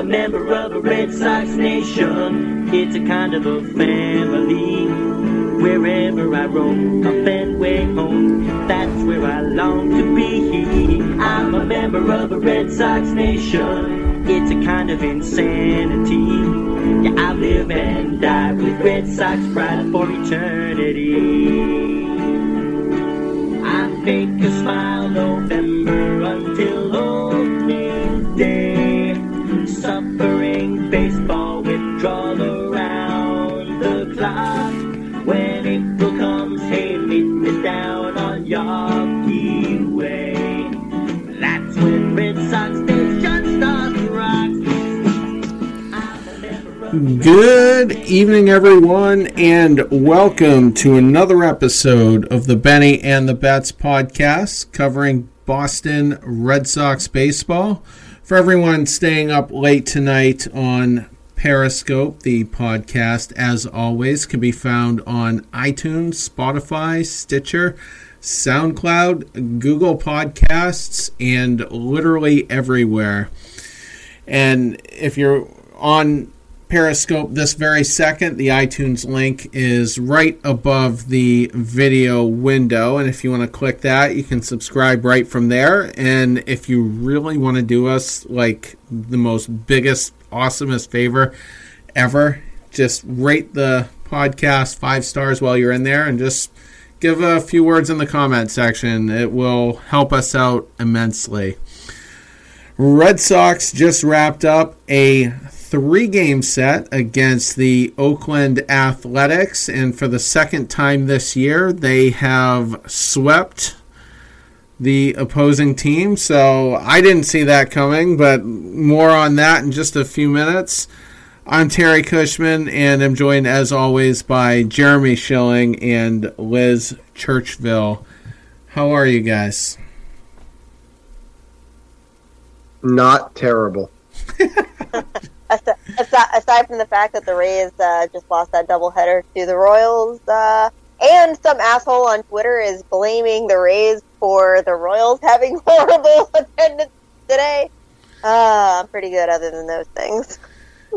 a member of a Red Sox nation. It's a kind of a family. Wherever I roam, a Fenway home. That's where I long to be. I'm a member of a Red Sox nation. It's a kind of insanity. Yeah, I live and die with Red Sox pride for eternity. I fake a smile Good evening, everyone, and welcome to another episode of the Benny and the Bets podcast covering Boston Red Sox baseball. For everyone staying up late tonight on Periscope, the podcast, as always, can be found on iTunes, Spotify, Stitcher, SoundCloud, Google Podcasts, and literally everywhere. And if you're on Periscope this very second, the iTunes link is right above the video window. And if you want to click that, you can subscribe right from there. And if you really want to do us like the most biggest, awesomest favor ever, just rate the podcast five stars while you're in there and just give a few words in the comment section. It will help us out immensely. Red Sox just wrapped up a three game set against the Oakland Athletics, and for the second time this year, they have swept the opposing team. So I didn't see that coming, but more on that in just a few minutes. I'm Terry Cushman, and I'm joined as always by Jeremy Schilling and Liz Churchville. How are you guys? Not terrible. aside, aside from the fact that the Rays uh, just lost that doubleheader to the Royals, uh, and some asshole on Twitter is blaming the Rays for the Royals having horrible attendance today. Uh, I'm pretty good other than those things.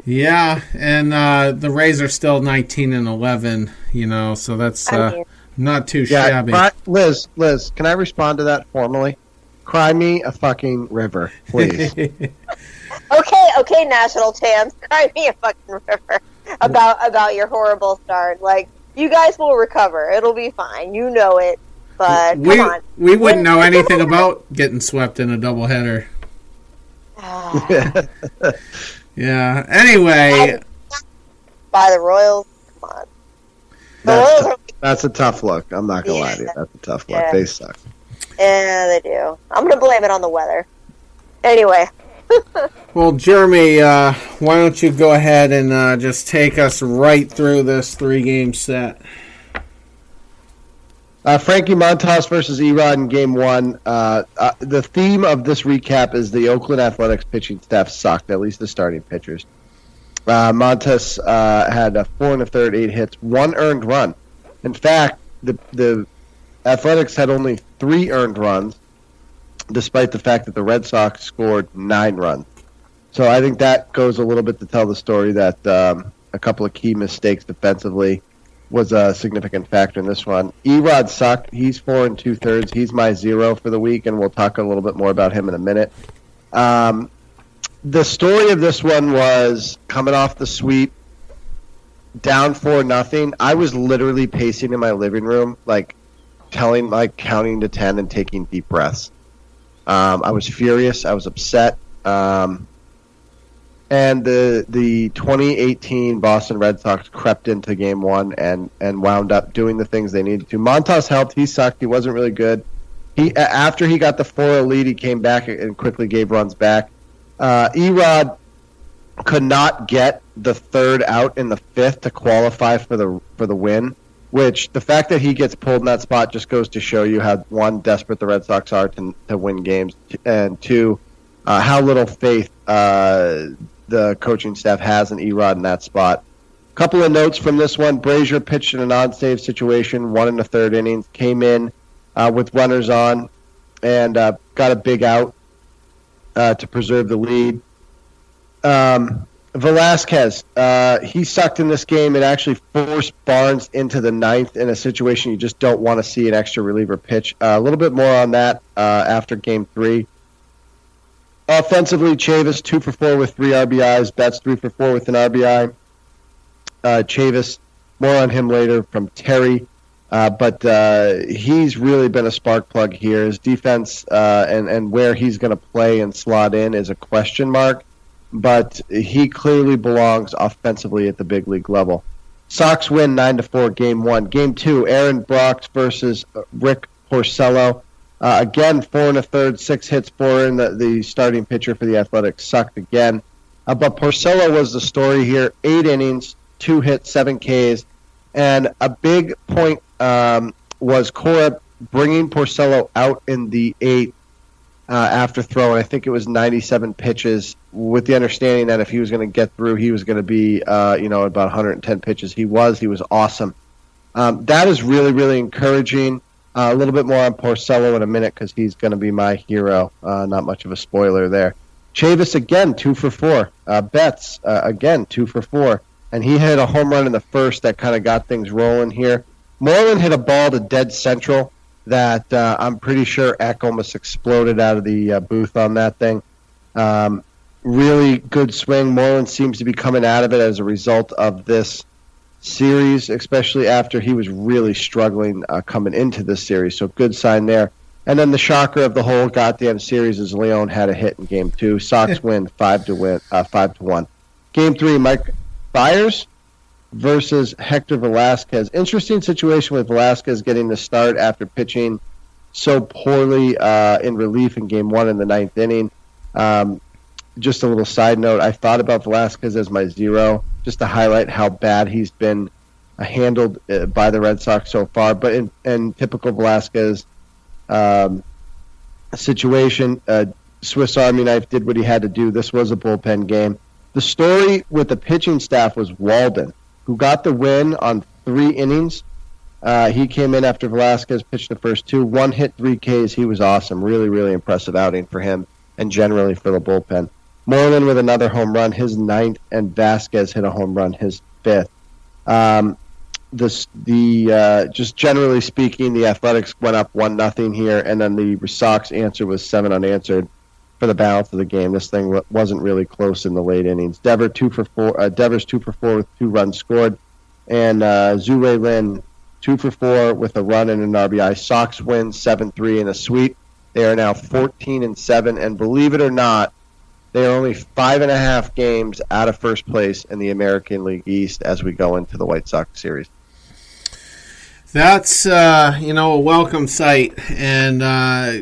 Yeah, and uh, the Rays are still 19 and 11, you know, so that's uh, not too Yeah, shabby. cry- Liz, Liz, can I respond to that formally? Cry me a fucking river, please. Okay, okay, national champs, cry me a fucking river about about your horrible start. Like you guys will recover; it'll be fine. You know it, but we on. we wouldn't know anything about getting swept in a doubleheader. Ah, Yeah. Anyway, By the Royals, come on. The That's, Royals tough. are That's a tough look. I'm not gonna lie to you. That's a tough look. Yeah. They suck. Yeah, they do. I'm gonna blame it on the weather. Anyway, well, Jeremy, uh, why don't you go ahead and uh, just take us right through this three-game set? Uh, Frankie Montas versus E-Rod in Game One. Uh, uh, the theme of this recap is the Oakland Athletics pitching staff sucked. At least the starting pitchers. Uh, Montas had a four and a third, eight hits, one earned run. In fact, the the Athletics had only three earned runs, despite the fact that the Red Sox scored nine runs. So I think that goes a little bit to tell the story that um, a couple of key mistakes defensively was a significant factor in this one. E-Rod sucked. He's four and two thirds. He's my zero for the week, and we'll talk a little bit more about him in a minute. Um, the story of this one was coming off the sweep, down four nothing. I was literally pacing in my living room, like telling, like counting to ten and taking deep breaths. Um, I was furious. I was upset. Um, and the the 2018 Boston Red Sox crept into Game One and and wound up doing the things they needed to. Montas helped. He sucked. He wasn't really good. He after he got the 4 lead, he came back and quickly gave runs back. Uh, E-Rod could not get the third out in the fifth to qualify for the for the win. Which the fact that he gets pulled in that spot just goes to show you how one desperate the Red Sox are to to win games, and two, uh, how little faith uh, the coaching staff has in E-Rod in that spot. Couple of notes from this one: Brasier pitched in a non-save situation, one in the third innings, came in uh, with runners on, and uh, got a big out uh, to preserve the lead. Um, Velazquez, uh, he sucked in this game. It actually forced Barnes into the ninth in a situation you just don't want to see an extra reliever pitch. Uh, a little bit more on that uh, after game three. Offensively, Chavis two for four with three RBIs. Betts three for four with an RBI. Uh, Chavis, more on him later from Terry. Uh, but uh, he's really been a spark plug here. His defense and and where he's going to play and slot in is a question mark but he clearly belongs offensively at the big league level. Sox win nine to four, game one. Game two, Aaron Brooks versus Rick Porcello. Uh, again, four and a third, six hits for him. The, the starting pitcher for the Athletics sucked again. Uh, but Porcello was the story here. Eight innings, two hits, seven Ks, and a big point um, was Cora bringing Porcello out in the eighth uh, after throwing, I think it was 97 pitches, with the understanding that if he was going to get through, he was going to be, uh, you know, about 110 pitches. He was. He was awesome. Um, that is really, really encouraging. Uh, a little bit more on Porcello in a minute because he's going to be my hero. Uh, not much of a spoiler there. Chavis again, two for four. Uh, Betts uh, again, two for four, and he hit a home run in the first that kind of got things rolling here. Moreland hit a ball to dead central that uh, I'm pretty sure Eck almost exploded out of the uh, booth on that thing. Um, really good swing. Moreland seems to be coming out of it as a result of this series, especially after he was really struggling uh, coming into this series. So good sign there. And then the shocker of the whole goddamn series is Leon had a hit in game two. Sox win five to win uh, five to one. Game three, Mike Fiers versus Hector Velazquez. Interesting situation with Velazquez getting the start after pitching so poorly uh, in relief in game one in the ninth inning. Um, just a little side note I thought about Velazquez as my zero, just to highlight how bad he's been uh, handled uh, by the Red Sox so far. But in, in typical Velazquez um, situation, uh, Swiss Army knife did what he had to do. This was a bullpen game. The story with the pitching staff was Walden who got the win on three innings. Uh, he came in after Velazquez pitched the first two, one hit, three Ks. He was awesome. Really, really impressive outing for him and generally for the bullpen. Moreland with another home run, his ninth, and Vazquez hit a home run, his fifth. Um, this, the uh, just generally speaking, the Athletics went up one nothing here, and then the Sox answer was seven unanswered for the balance of the game. This thing wasn't really close in the late innings. Dever two for four. Uh, Devers two for four with two runs scored, and uh, Lin two for four with a run and an RBI. Sox win seven three in a sweep. They are now fourteen and seven, and believe it or not, they are only five and a half games out of first place in the American League East as we go into the White Sox series. That's uh, you know a welcome sight, and uh,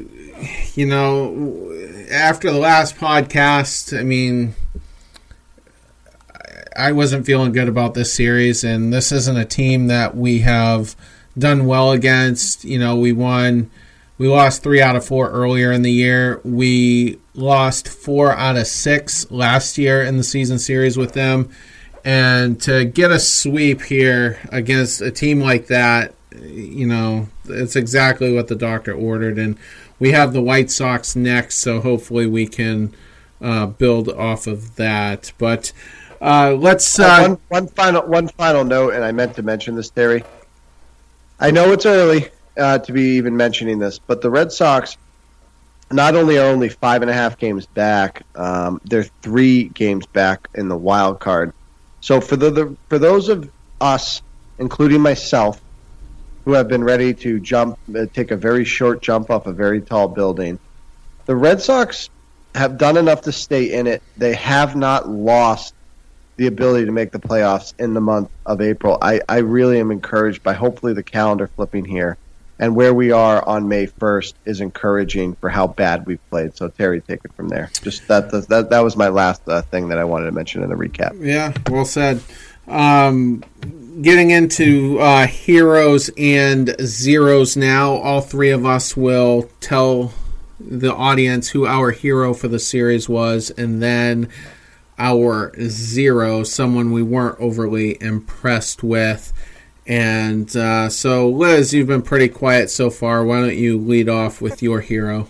you know after the last podcast, I mean, I wasn't feeling good about this series, and this isn't a team that we have done well against. You know, we won, we lost three out of four earlier in the year. We lost four out of six last year in the season series with them. And to get a sweep here against a team like that, you know, it's exactly what the doctor ordered. And we have the White Sox next, so hopefully we can uh, build off of that. But uh, let's uh, one, one final one final note, and I meant to mention this, Terry. I know it's early uh, to be even mentioning this, but the Red Sox not only are only five and a half games back, um, they're three games back in the wild card. So for the, the for those of us, including myself, who have been ready to jump, uh, take a very short jump off a very tall building. The Red Sox have done enough to stay in it. They have not lost the ability to make the playoffs in the month of April. I, I really am encouraged by hopefully the calendar flipping here. And where we are on May 1st is encouraging for how bad we've played. So, Terry, take it from there. Just that that, that was my last uh, thing that I wanted to mention in the recap. Yeah, well said. Um, getting into uh, heroes and zeros now. All three of us will tell the audience who our hero for the series was, and then our zero, someone we weren't overly impressed with. And uh, so, Liz, you've been pretty quiet so far. Why don't you lead off with your hero?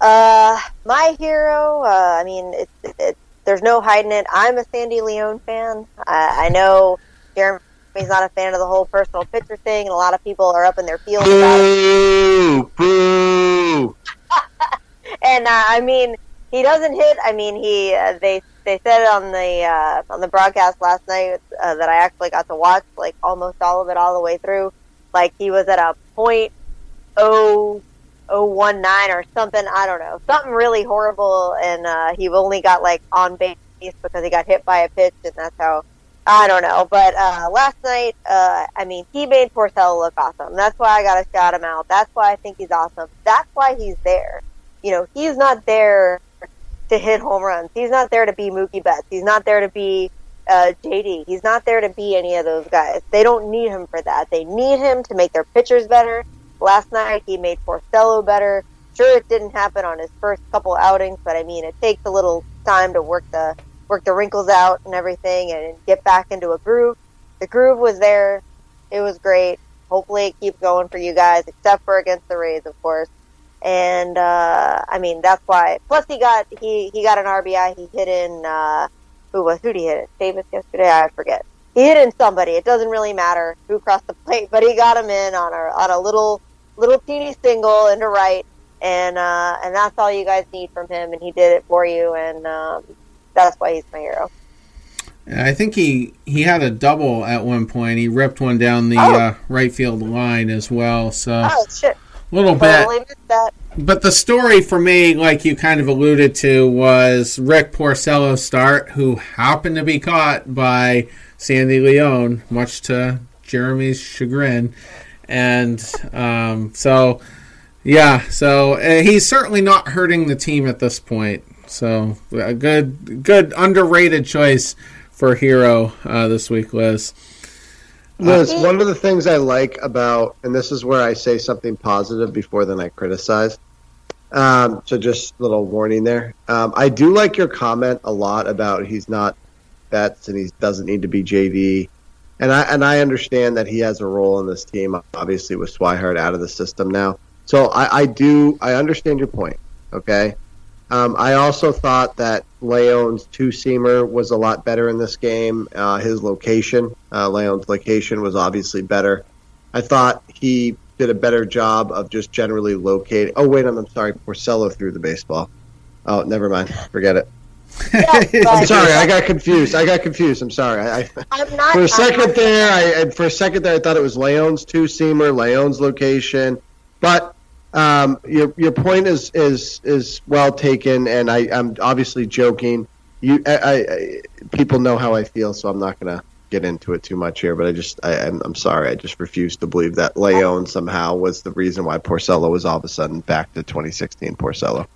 Uh, my hero. Uh, I mean, it, it, there's no hiding it. I'm a Sandy Leon fan. I, I know Jeremy's not a fan of the whole personal picture thing, and a lot of people are up in their feelings about it. Boo! Boo! And uh, I mean, he doesn't hit. I mean, he uh, they they said on the uh, on the broadcast last night uh, that I actually got to watch like almost all of it all the way through. Like he was at a point oh oh one nine or something. I don't know, something really horrible, and uh, he only got like on base because he got hit by a pitch, and that's how. I don't know, but uh, last night, uh, I mean, he made Porcello look awesome. That's why I got to shout him out. That's why I think he's awesome. That's why he's there. You know, he's not there to hit home runs. He's not there to be Mookie Betts. He's not there to be uh, JD. He's not there to be any of those guys. They don't need him for that. They need him to make their pitchers better. Last night he made Porcello better. Sure, it didn't happen on his first couple outings, but I mean, it takes a little time to work the work the wrinkles out and everything, and get back into a groove. The groove was there. It was great. Hopefully, it keeps going for you guys, except for against the Rays, of course and uh, I mean that's why. Plus, he got he he got an RBI. He hit in uh, who was who did he hit it? Davis yesterday. I forget. He hit in somebody. It doesn't really matter who crossed the plate, but he got him in on a on a little little teeny single into right, and uh, and that's all you guys need from him, and he did it for you, and um, that's why he's my hero. I think he he had a double at one point. He ripped one down the Oh. uh, right field line as well. So Oh shit! little bit. Totally that. But the story for me, like you kind of alluded to, was Rick Porcello start, who happened to be caught by Sandy Leon, much to Jeremy's chagrin. And um, so, yeah, so uh, he's certainly not hurting the team at this point. So a good, good underrated choice for hero uh, this week, Liz. Liz, one of the things I like about, and this is where I say something positive before then I criticize. Um, so just a little warning there. Um, I do like your comment a lot about he's not Betts and he doesn't need to be JD. And I and I understand that he has a role in this team, obviously with Swihart out of the system now. So I, I do I understand your point. Okay. Um, I also thought that Leon's two seamer was a lot better in this game. Uh, his location, uh, Leon's location, was obviously better. I thought he did a better job of just generally locating. Oh wait, I'm, I'm sorry. Porcello threw the baseball. Oh, never mind. Forget it. Yeah, I'm sorry. I got confused. I got confused. I'm sorry. I, I, I'm not for a I'm second not- there, I for a second there, I thought it was Leon's two seamer, Leon's location. But um, your your point is is is well taken, and I, I'm obviously joking. You, I, I, I- people know how I feel, so I'm not gonna get into it too much here. But I just, I, I'm, I'm sorry. I just refuse to believe that Leon somehow was the reason why Porcello was all of a sudden back to 2016 Porcello.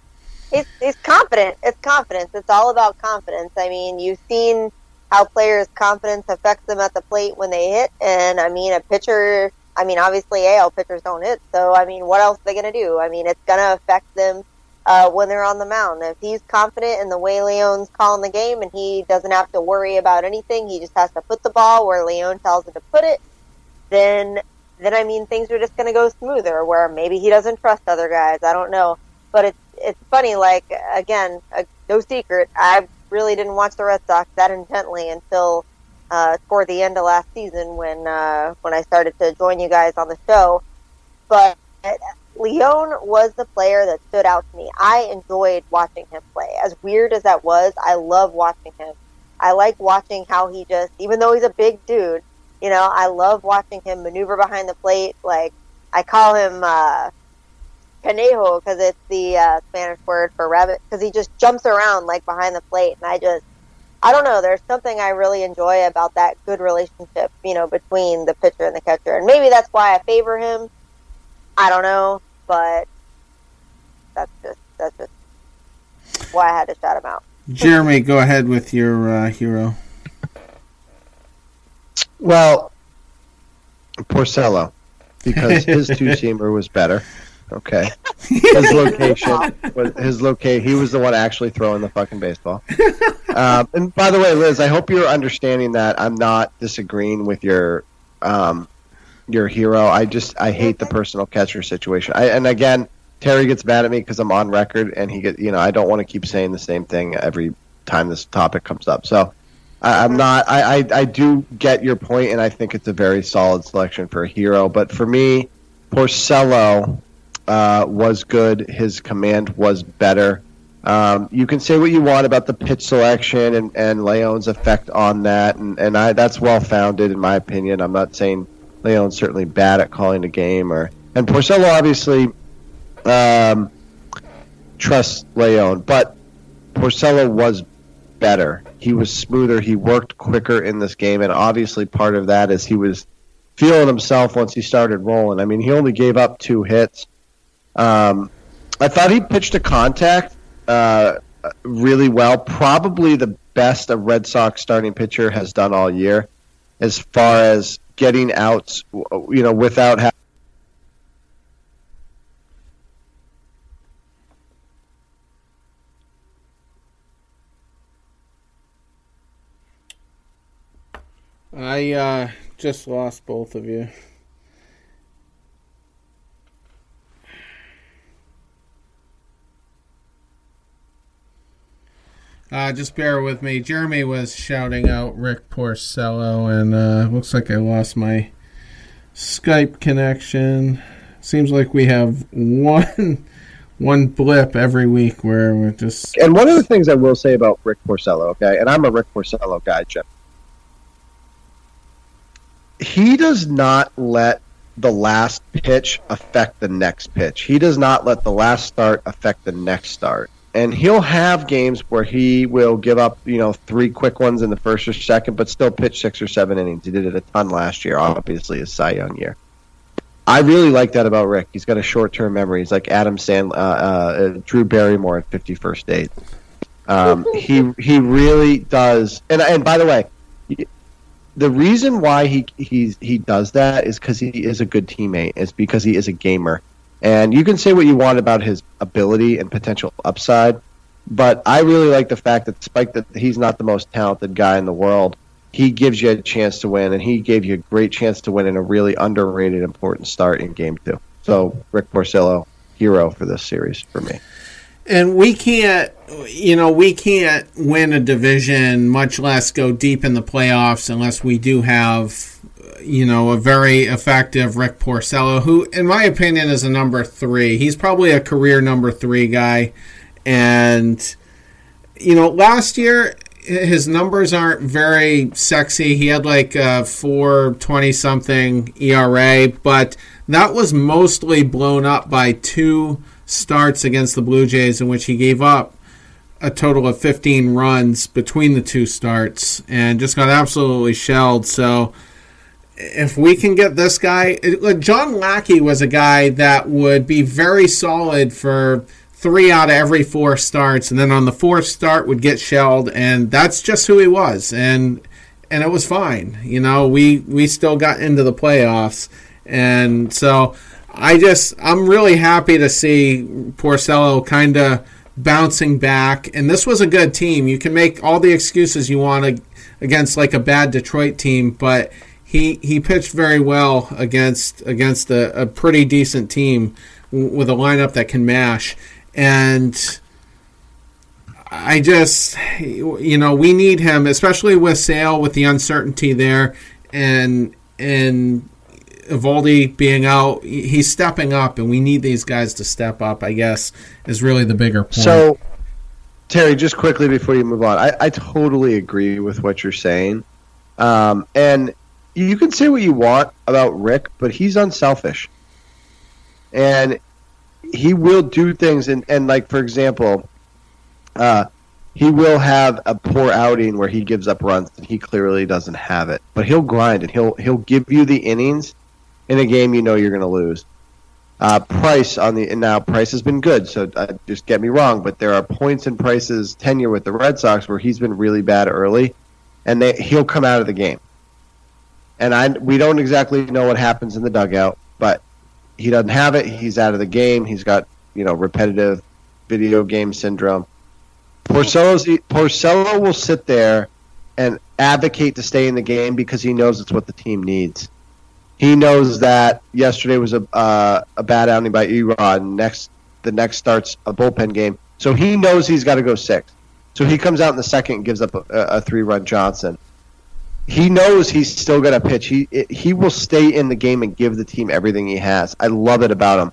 He's, confident. It's confidence. It's all about confidence. I mean, you've seen how players' confidence affects them at the plate when they hit, and I mean, a pitcher. I mean, obviously, AL pitchers don't hit, so I mean, what else are they going to do? I mean, it's going to affect them uh, when they're on the mound. If he's confident in the way Leon's calling the game, and he doesn't have to worry about anything, he just has to put the ball where Leon tells him to put it. Then, then I mean, things are just going to go smoother. Where maybe he doesn't trust other guys. I don't know, but it's it's funny. Like again, uh, no secret. I really didn't watch the Red Sox that intently until uh, toward the end of last season when uh, when I started to join you guys on the show. But Leon was the player that stood out to me. I enjoyed watching him play. As weird as that was, I love watching him. I like watching how he just, even though he's a big dude, you know, I love watching him maneuver behind the plate. Like I call him uh, canejo because it's the uh, Spanish word for rabbit. Because he just jumps around like behind the plate, and I just, I don't know. There's something I really enjoy about that good relationship, you know, between the pitcher and the catcher, and maybe that's why I favor him. I don't know, but that's just that's just why I had to shout him out. Jeremy, go ahead with your uh, hero. Well, Porcello, because his two seamer was better. Okay, his location, was- his locate. He was the one actually throwing the fucking baseball. Um, and by the way, Liz, I hope you're understanding that I'm not disagreeing with your um, your hero. I just I hate the personal catcher situation. I, and again, Terry gets mad at me because I'm on record, and he get you know I don't want to keep saying the same thing every time this topic comes up. So I, I'm not. I, I I do get your point, and I think it's a very solid selection for a hero. But for me, Porcello uh, was good. His command was better. Um, you can say what you want about the pitch selection and, and Leon's effect on that, and, and I, that's well founded in my opinion. I'm not saying Leon's certainly bad at calling a game, or and Porcello obviously um, trusts Leon, but Porcello was better. He was smoother. He worked quicker in this game, and obviously part of that is he was feeling himself once he started rolling. I mean, he only gave up two hits. Um, I thought he pitched a contact uh, really well. Probably the best a Red Sox starting pitcher has done all year, as far as getting outs. You know, without having. I uh, just lost both of you. Uh, just bear with me. Jeremy was shouting out Rick Porcello, and uh, looks like I lost my Skype connection. Seems like we have one one blip every week where we're just. And one of the things I will say about Rick Porcello, okay, and I'm a Rick Porcello guy, Jim. He does not let the last pitch affect the next pitch. He does not let the last start affect the next start and he'll have games where he will give up, you know, three quick ones in the first or second, but still pitch six or seven innings. He did it a ton last year, obviously his Cy Young year. I really like that about Rick. He's got a short-term memory. He's like Adam Sand, uh, uh, Drew Barrymore at Fifty First Date. Um, he he really does. And and by the way, the reason why he he's he does that is because he is a good teammate. Is because he is a gamer. And you can say what you want about his ability and potential upside, but I really like the fact that despite that he's not the most talented guy in the world, he gives you a chance to win, and he gave you a great chance to win in a really underrated, important start in Game Two. So Rick Porcello, hero for this series for me. And we can't, you know, we can't win a division, much less go deep in the playoffs, unless we do have you know, a very effective Rick Porcello, who, in my opinion, is a number three. He's probably a career number three guy. And, you know, last year, his numbers aren't very sexy. He had like a 420 something ERA, but that was mostly blown up by two starts against the Blue Jays in which he gave up a total of 15 runs between the two starts and just got absolutely shelled. So, if we can get this guy, uh, John Lackey was a guy that would be very solid for three out of every four starts, and then on the fourth start would get shelled, and that's just who he was, and and it was fine. You know, we we still got into the playoffs, and so I just I'm really happy to see Porcello kind of bouncing back, and this was a good team. You can make all the excuses you want against like a bad Detroit team, but he he pitched very well against against a, a pretty decent team with a lineup that can mash and I just you know we need him especially with Sale with the uncertainty there and and Eovaldi being out he's stepping up and we need these guys to step up I guess is really the bigger point. So Terry just quickly before you move on I, I totally agree with what you're saying um, and you can say what you want about Rick, but he's unselfish, and he will do things. And, and like for example, uh, he will have a poor outing where he gives up runs and he clearly doesn't have it, but he'll grind and he'll he'll give you the innings in a game you know you're going to lose. Uh, Price on the now Price has been good, so uh, just get me wrong, but there are points in Price's tenure with the Red Sox where he's been really bad early, and they, he'll come out of the game and I we don't exactly know what happens in the dugout, but he doesn't have it. He's out of the game. He's got you know repetitive video game syndrome. Porcello's, Porcello will sit there and advocate to stay in the game because he knows it's what the team needs. He knows that yesterday was a uh, a bad outing by E-Rod. Next the next starts a bullpen game, so he knows he's got to go six. So he comes out in the second and gives up a, a three run Johnson. He knows he's still going to pitch. He he will stay in the game and give the team everything he has. I love it about him.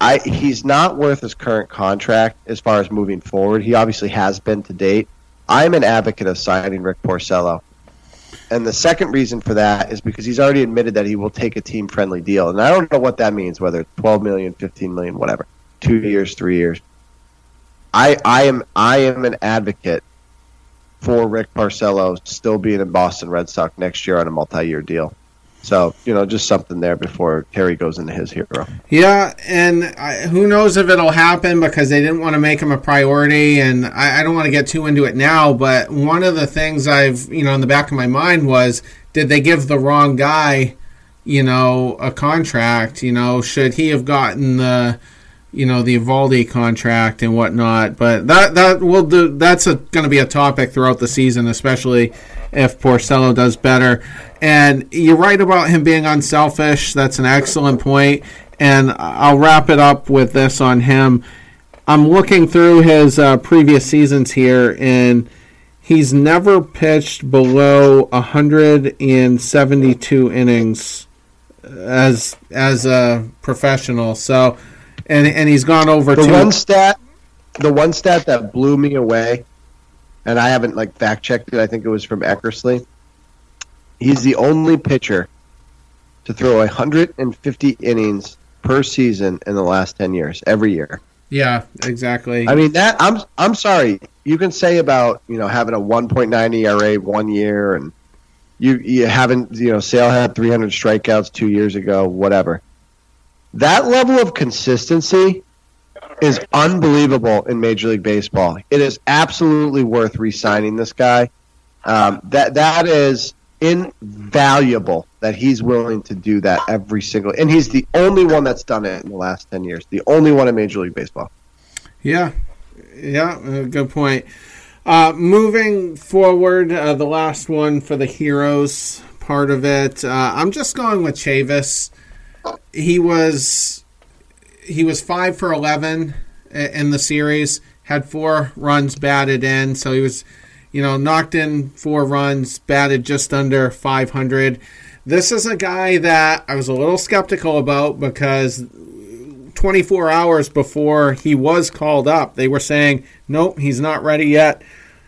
I he's not worth his current contract as far as moving forward. He obviously has been to date. I'm an advocate of signing Rick Porcello. And the second reason for that is because he's already admitted that he will take a team friendly deal. And I don't know what that means, whether it's 12 million, 15 million, whatever. 2 years, 3 years. I I am I am an advocate for Rick Porcello still being in Boston Red Sox next year on a multi-year deal. So you know, just something there before Terry goes into his hero. Yeah, and I, who knows if it'll happen because they didn't want to make him a priority, and I, I don't want to get too into it now. But one of the things I've you know in the back of my mind was, did they give the wrong guy, you know, a contract? You know, should he have gotten the you know the Eovaldi contract and whatnot. But that that will do. That's going to be a topic throughout the season, especially if Porcello does better. And you're right about him being unselfish. That's an excellent point. And I'll wrap it up with this on him. I'm looking through his uh, previous seasons here, and he's never pitched below 172 innings as as a professional. So, and and he's gone over The two. one stat, the one stat that blew me away, and I haven't like fact checked it. I think it was from Eckersley. He's the only pitcher to throw 150 innings per season in the last 10 years, every year. yeah, exactly. I mean that I'm I'm sorry. You can say about you know having a 1.9 ERA one year, and you you haven't you know Sale had 300 strikeouts two years ago, whatever. That level of consistency is unbelievable in Major League Baseball. It is absolutely worth re-signing this guy. Um, that that is invaluable that he's willing to do that every single, and he's the only one that's done it in the last 10 years. The only one in Major League Baseball. Yeah, yeah, uh, good point. Uh, moving forward, uh, the last one for the heroes part of it. Uh, I'm just going with Chavis. He was he was five for eleven in the series. Had four runs batted in, so he was, you know, knocked in four runs, batted just under 500. This is a guy that I was a little skeptical about because 24 hours before he was called up, they were saying, nope, he's not ready yet.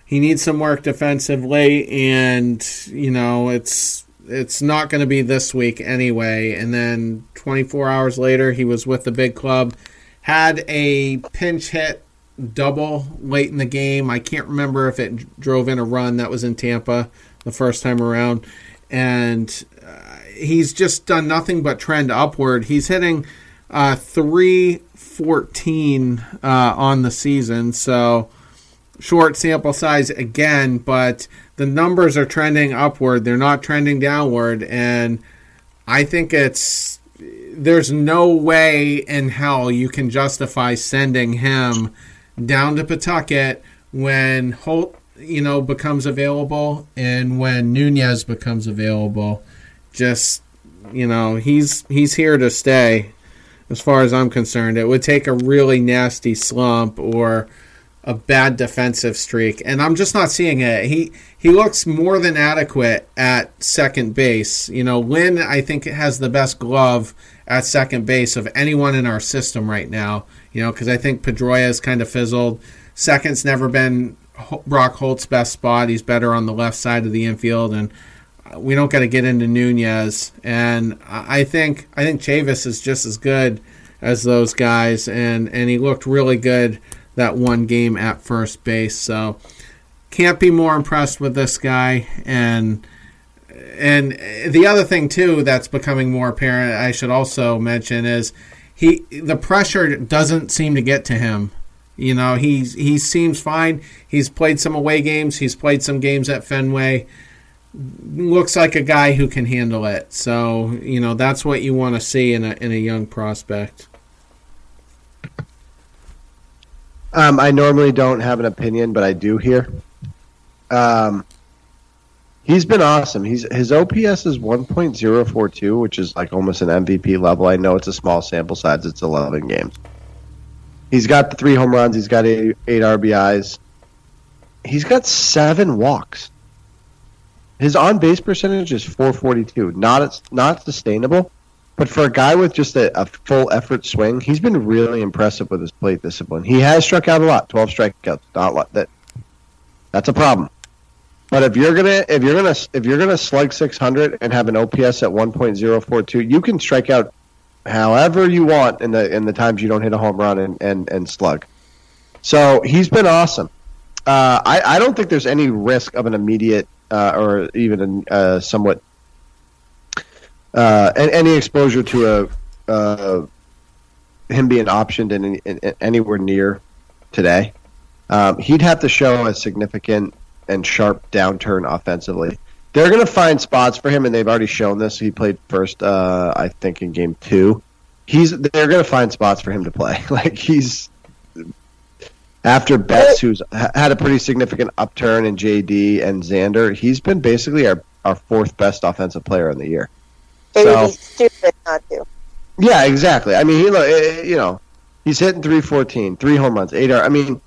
He needs some work defensively, and you know it's it's not going to be this week anyway. And then 24 hours later, he was with the big club, had a pinch hit double late in the game. I can't remember if it drove in a run that was in Tampa the first time around, and uh, he's just done nothing but trend upward. He's hitting uh, 314 uh, on the season, so short sample size again, but the numbers are trending upward. They're not trending downward, and I think it's there's no way in hell you can justify sending him down to Pawtucket when Holt, you know, becomes available and when Nunez becomes available. Just you know, he's he's here to stay. As far as I'm concerned, it would take a really nasty slump or a bad defensive streak, and I'm just not seeing it. He he looks more than adequate at second base. You know, Lin I think has the best glove at second base of anyone in our system right now. You know, because I think Pedroia has kind of fizzled. Second's never been Brock Holt's best spot. He's better on the left side of the infield, and uh, we don't got to get into Nunez. And I think I think Chavis is just as good as those guys, and and he looked really good that one game at first base. So can't be more impressed with this guy. And and the other thing too that's becoming more apparent, I should also mention, is he the pressure doesn't seem to get to him. You know, he's he seems fine. He's played some away games. He's played some games at Fenway. Looks like a guy who can handle it. So you know that's what you want to see in a in a young prospect. Um, I normally don't have an opinion, but I do here. Um, he's been awesome. He's his OPS is one point zero four two, which is like almost an MVP level. I know it's a small sample size; it's eleven games. He's got the three home runs. He's got eight, eight RBIs. He's got seven walks. His on base percentage is 442. Not not sustainable, but for a guy with just a, a full effort swing, he's been really impressive with his plate discipline. He has struck out a lot, 12 strikeouts. Not lot. That that's a problem. But if you're gonna if you're gonna if you're gonna slug 600 and have an OPS at 1.042, you can strike out however you want in the in the times you don't hit a home run and and, and slug. So he's been awesome. Uh, I I don't think there's any risk of an immediate uh, or even a uh, somewhat uh, any exposure to a uh, him being optioned in, in, in anywhere near today. Um, he'd have to show a significant and sharp downturn offensively. They're going to find spots for him, and they've already shown this. He played first, uh, I think, in game two. He's they're going to find spots for him to play. Like he's after Betts, who's had a pretty significant upturn in JD and Xander, he's been basically our, our fourth best offensive player in the year. It so, would be stupid not to. Yeah, exactly. I mean, he eh, eh, you know, he's hitting 314, three home runs, eight. R. I mean,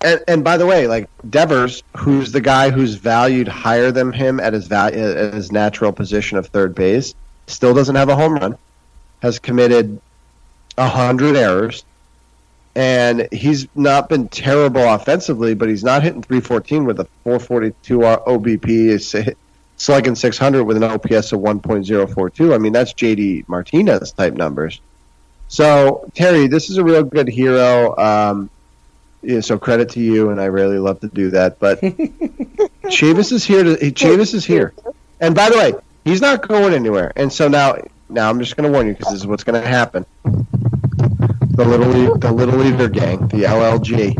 and, and by the way, like Devers, who's the guy who's valued higher than him at his value, at his natural position of third base, still doesn't have a home run, has committed a hundred errors, and he's not been terrible offensively, but he's not hitting 314 with a 442 OBP. Slugging 600 with an OPS of 1.042. I mean, that's JD Martinez type numbers. So Terry, this is a real good hero. Um, yeah, so credit to you, and I really love to do that. But Chavis is here. To, Chavis is here, and by the way, he's not going anywhere. And so now, now I'm just going to warn you because this is what's going to happen the little the little leader gang, the LLG.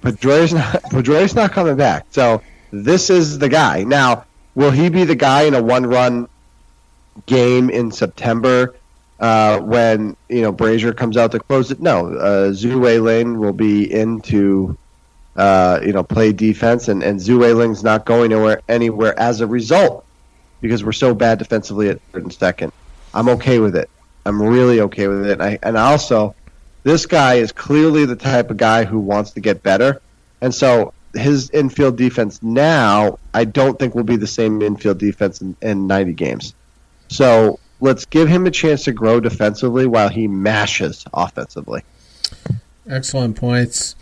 Pedroia's not Pedroia's not coming back. So this is the guy. Now, will he be the guy in a one-run game in September uh, when you know Brasier comes out to close it? No, uh, Tzu-Wei Lin will be into uh, you know play defense, and and Tzu-Wei Lin's not going anywhere anywhere as a result because we're so bad defensively at third and second. I'm okay with it. I'm really okay with it. And, I, and also, this guy is clearly the type of guy who wants to get better. And so his infield defense now, I don't think will be the same infield defense in, in 90 games. So let's give him a chance to grow defensively while he mashes offensively. Excellent points.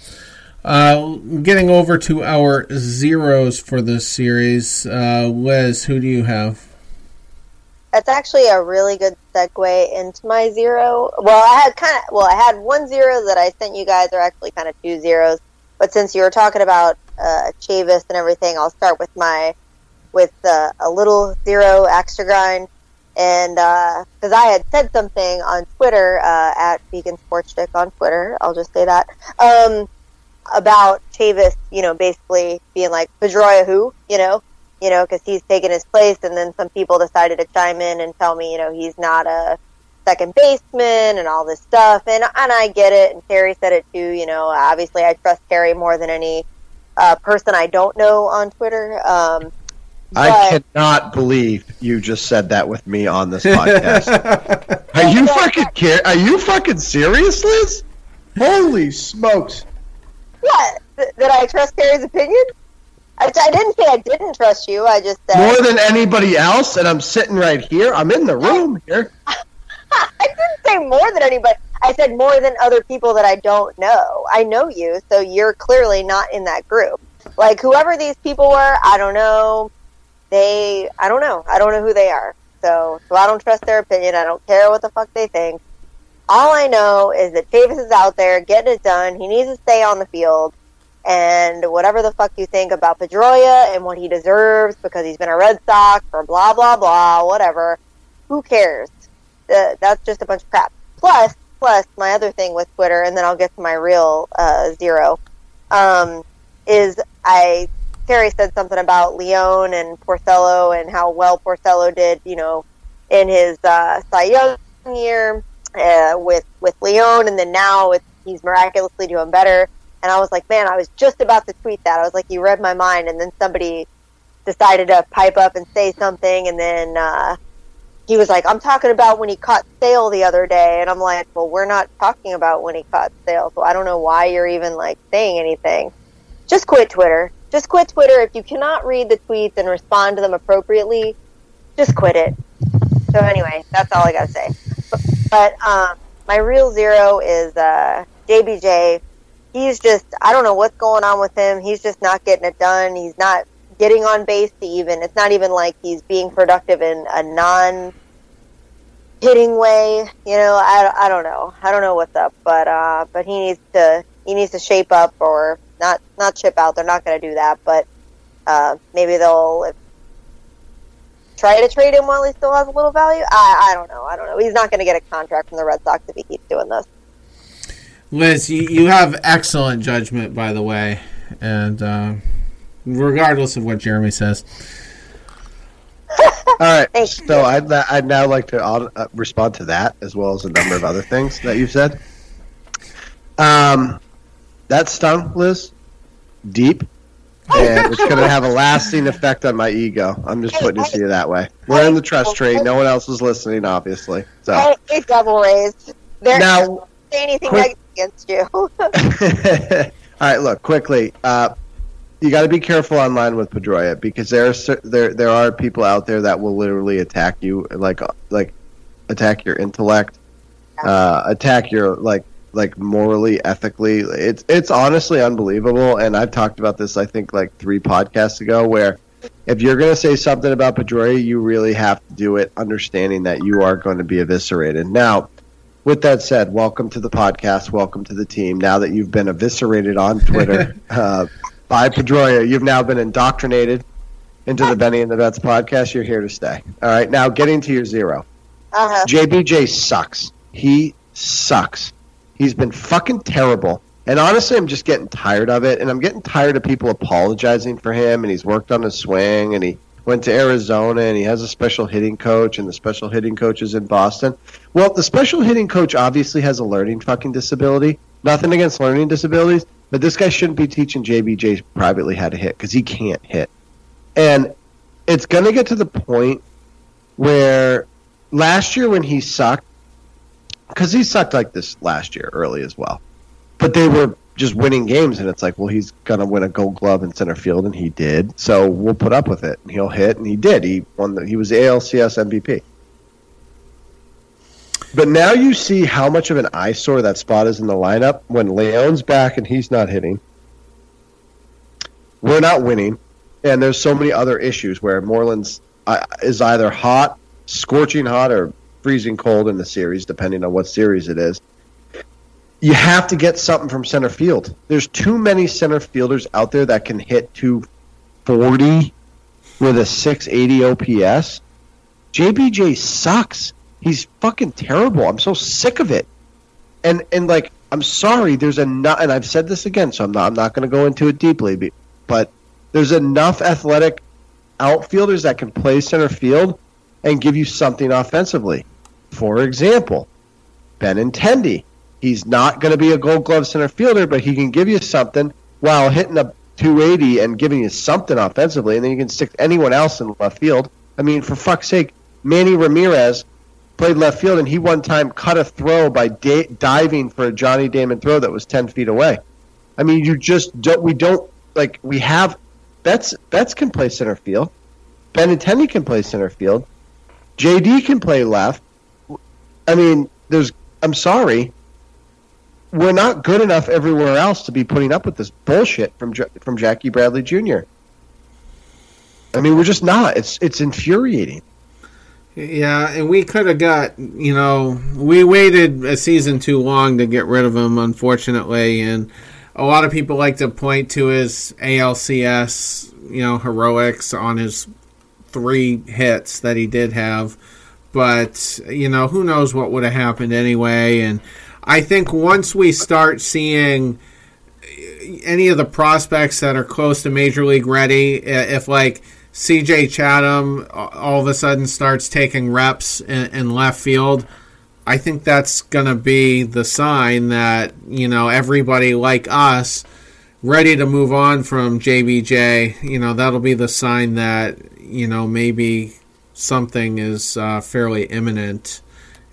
Uh, getting over to our zeros for this series, uh, Liz, who do you have? That's actually a really good segue into my zero. Well, I had kind of well, I had one zero that I sent you guys are actually kind of two zeros. But since you were talking about uh, Chavis and everything, I'll start with my with uh, a little zero extra grind. And because uh, I had said something on Twitter uh, at Vegan Sports Stick on Twitter, I'll just say that um, about Chavis, you know, basically being like Pedroia, who, you know, you know, because he's taken his place, and then some people decided to chime in and tell me, you know, he's not a second baseman and all this stuff, and and I get it, and Terry said it too. You know, obviously I trust Terry more than any uh, person I don't know on Twitter. Um, I cannot believe you just said that with me on this podcast. are you fucking care? Are you fucking serious, Liz? Holy smokes! What? Th- that I trust Terry's opinion? I, I, didn't say I didn't trust you. I just said more than anybody else, and I'm sitting right here. I'm in the room here. I didn't say more than anybody. I said more than other people that I don't know. I know you, so you're clearly not in that group. Like whoever these people were, I don't know. They, I don't know. I don't know who they are. So, so I don't trust their opinion. I don't care what the fuck they think. All I know is that Davis is out there getting it done. He needs to stay on the field and whatever the fuck you think about Pedroia and what he deserves because he's been a Red Sox or blah blah blah, whatever. Who cares? Uh, that's just a bunch of crap. Plus, plus my other thing with Twitter, and then I'll get to my real uh, zero. Um, is I Terry said something about Leon and Porcello and how well Porcello did, you know, in his uh, Cy Young year uh, with with Leon, and then now it's, he's miraculously doing better. And I was like, man, I was just about to tweet that. I was like, you read my mind. And then somebody decided to pipe up and say something. And then, uh, he was like, I'm talking about when he caught Sale the other day. And I'm like, well, we're not talking about when he caught Sale. So I don't know why you're even like saying anything. Just quit Twitter. Just quit Twitter. If you cannot read the tweets and respond to them appropriately, just quit it. So anyway, that's all I got to say. But, but um, my real zero is uh, JBJ. He's just, I don't know what's going on with him. He's just not getting it done. He's not getting on base to even. It's not even like he's being productive in a non hitting way. You know, I, I don't know. I don't know what's up, but uh, but he needs to he needs to shape up or not not chip out. They're not going to do that, but uh, maybe they'll try to trade him while he still has a little value. I I don't know. I don't know. He's not going to get a contract from the Red Sox if he keeps doing this. Liz, you, you have excellent judgment, by the way, and uh, regardless of what Jeremy says. All right. So I'd, I'd now like to uh, respond to that as well as a number of other things that you've said. Um, that stung, Liz, deep, and it's going to have a lasting effect on my ego. I'm just putting it to you that way. We're in the trust trade. No one else is listening, obviously. So Hey, He's double raised. They're now, not say anything quick- against you. all right. Look quickly. Uh, you got to be careful online with Pedroia because there are there there are people out there that will literally attack you, like like attack your intellect, uh, attack your like like morally, ethically. It's it's honestly unbelievable, and I've talked about this I think like three podcasts ago, where if you're going to say something about Pedroia, you really have to do it understanding that you are going to be eviscerated. Now, with that said, welcome to the podcast. Welcome to the team. Now that you've been eviscerated on Twitter uh, by Pedroia, you've now been indoctrinated into the Benny and the Vets podcast. You're here to stay. All right. Now, getting to your zero. uh-huh. JBJ sucks. He sucks. He's been fucking terrible. And honestly, I'm just getting tired of it. And I'm getting tired of people apologizing for him. And he's worked on his swing. And he went to Arizona. And he has a special hitting coach. And the special hitting coach is in Boston. Well, the special hitting coach obviously has a learning fucking disability. Nothing against learning disabilities. But this guy shouldn't be teaching JBJ privately how to hit because he can't hit. And it's going to get to the point where last year when he sucked, because he sucked like this last year early as well, but they were just winning games, and it's like, well, he's gonna win a Gold Glove in center field, and he did. So we'll put up with it, and he'll hit, and he did. He won. The, he was ALCS MVP. But now you see how much of an eyesore that spot is in the lineup when Leon's back and he's not hitting. We're not winning, and there's so many other issues where Moreland's uh, is either hot, scorching hot, or freezing cold in the series, depending on what series it is. You have to get something from center field. There's too many center fielders out there that can hit 240 with a 680 OPS. JBJ sucks. He's fucking terrible. I'm so sick of it. And and like I'm sorry, there's enough and I've said this again, so I'm not I'm not going to go into it deeply, but there's enough athletic outfielders that can play center field and give you something offensively. For example, Ben Benintendi. He's not going to be a gold glove center fielder, but he can give you something while hitting a 280 and giving you something offensively, and then you can stick anyone else in left field. I mean, for fuck's sake, Manny Ramirez played left field, and he one time cut a throw by da- diving for a Johnny Damon throw that was 10 feet away. I mean, you just don't, we don't, like, we have, Betts, Betts can play center field. Benintendi can play center field. JD can play left. I mean, there's. I'm sorry, we're not good enough everywhere else to be putting up with this bullshit from from Jackie Bradley Jr. I mean, we're just not. It's it's infuriating. Yeah, and we could have got, you know, we waited a season too long to get rid of him, unfortunately. And a lot of people like to point to his ALCS, you know, heroics on his three hits that he did have. But, you know, who knows what would have happened anyway. And I think once we start seeing any of the prospects that are close to major league ready, if like CJ Chatham all of a sudden starts taking reps in, in left field, I think that's going to be the sign that, you know, everybody like us ready to move on from JBJ, you know, that'll be the sign that, you know, maybe something is uh, fairly imminent.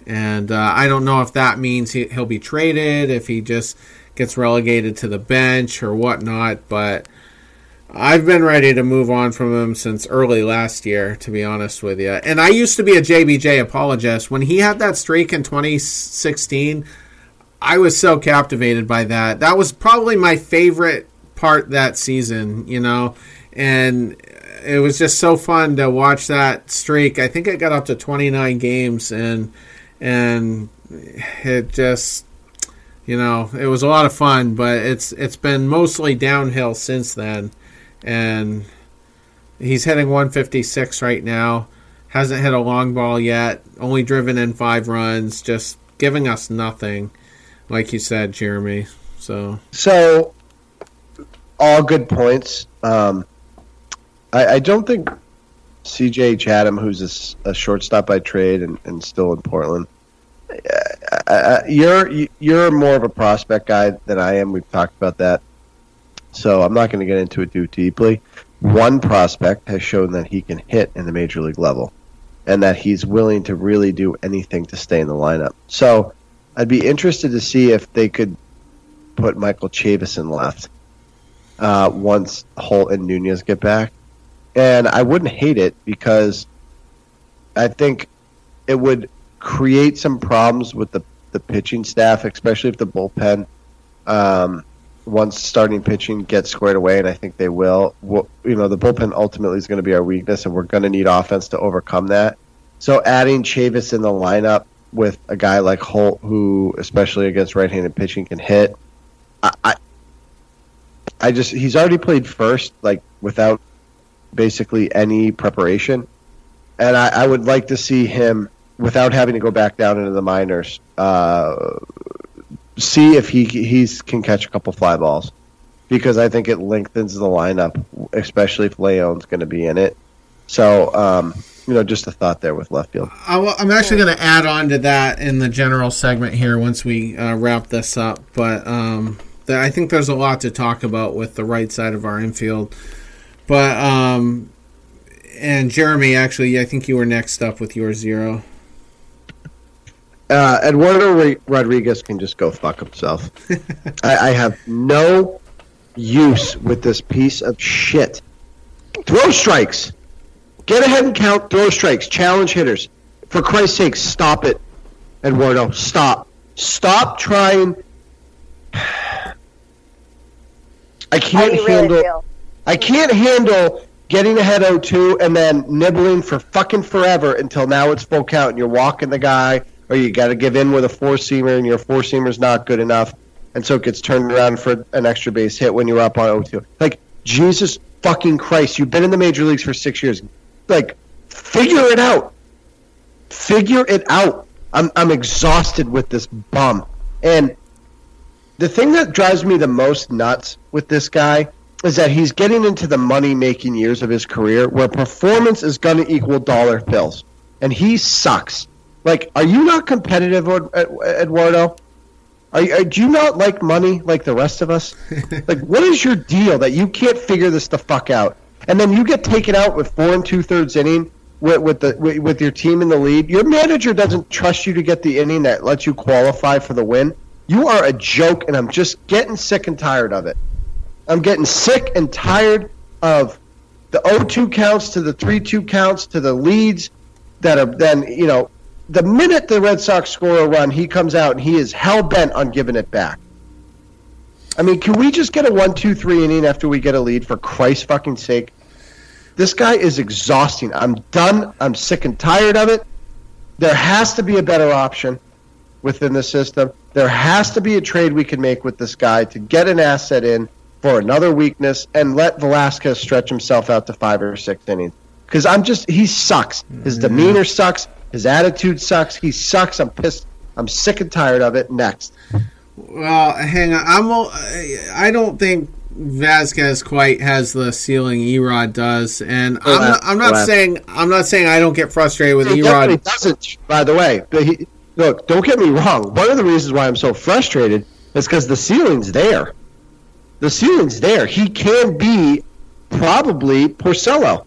And uh, I don't know if that means he, he'll be traded, if he just gets relegated to the bench or whatnot. But I've been ready to move on from him since early last year, to be honest with you. And I used to be a JBJ apologist. When he had that streak in 2016, I was so captivated by that. That was probably my favorite part that season, you know. And it was just so fun to watch that streak. I think it got up to 29 games and and it just you know, it was a lot of fun, but it's it's been mostly downhill since then. And he's hitting 156 right now. Hasn't hit a long ball yet. Only driven in 5 runs, just giving us nothing like you said, Jeremy. So So all good points. Um, I, I don't think CJ Chatham, who's a shortstop by trade and, and still in Portland, uh, uh, you're you're more of a prospect guy than I am. We've talked about that, so I'm not going to get into it too deeply. One prospect has shown that he can hit in the major league level, and that he's willing to really do anything to stay in the lineup. So I'd be interested to see if they could put Michael Chavis in left uh, once Holt and Nunez get back and I wouldn't hate it because I think it would create some problems with the the pitching staff, especially if the bullpen um, once starting pitching gets squared away, and I think they will. Well, you know, the bullpen ultimately is going to be our weakness, and we're going to need offense to overcome that. So adding Chavis in the lineup with a guy like Holt, who especially against right-handed pitching can hit, I, I, I just he's already played first, like without basically any preparation. And I, I, would like to see him, without having to go back down into the minors, uh, see if he he's can catch a couple fly balls, because I think it lengthens the lineup, especially if Leon's going to be in it. So, um, you know, just a thought there with left field. I'm actually going to add on to that in the general segment here once we uh, wrap this up. But um, I think there's a lot to talk about with the right side of our infield. But um, and Jeremy, actually, I think you were next up with your zero. Uh, Eduardo Rodriguez can just go fuck himself. I, I have no use with this piece of shit. Throw strikes. Get ahead and count. Throw strikes. Challenge hitters. For Christ's sake, stop it, Eduardo. Stop. Stop trying. I can't How do you handle. really feel? I can't handle getting ahead 0-2 and then nibbling for fucking forever until now it's full count and you're walking the guy or you got to give in with a four seamer and your four seamer's not good enough and so it gets turned around for an extra base hit when you're up on 0-2. Like Jesus fucking Christ, you've been in the major leagues for 6 years. Like figure it out. Figure it out. I'm I'm exhausted with this bum. And the thing that drives me the most nuts with this guy is that he's getting into the money making years of his career where performance is going to equal dollar bills. And he sucks. Like, are you not competitive, Ed- Ed- Eduardo? Are you, do you not like money like the rest of us? like, what is your deal that you can't figure this the fuck out? And then you get taken out with four and two thirds inning with, with the with, with your team in the lead. Your manager doesn't trust you to get the inning that lets you qualify for the win. You are a joke, and I'm just getting sick and tired of it. I'm getting sick and tired of the 0-2 counts to the 3-2 counts to the leads that are then, you know, the minute the Red Sox score a run, he comes out and he is hell bent on giving it back. I mean, can we just get a one, two, three inning after we get a lead for Christ's fucking sake? This guy is exhausting. I'm done. I'm sick and tired of it. There has to be a better option within the system. There has to be a trade we can make with this guy to get an asset in for another weakness and let Velazquez stretch himself out to five or six innings. Because I'm just, he sucks. His mm-hmm. demeanor sucks. His attitude sucks. He sucks. I'm pissed. I'm sick and tired of it. Next. Well, hang on. I'm. I don't think Vasquez quite has the ceiling E-Rod does, and I'm not, I'm not Well, saying I'm not saying I don't get frustrated with E-Rod. He definitely doesn't, by the way. But he, look, don't get me wrong. One of the reasons why I'm so frustrated is because the ceiling's there. The ceiling's there. He can be probably Porcello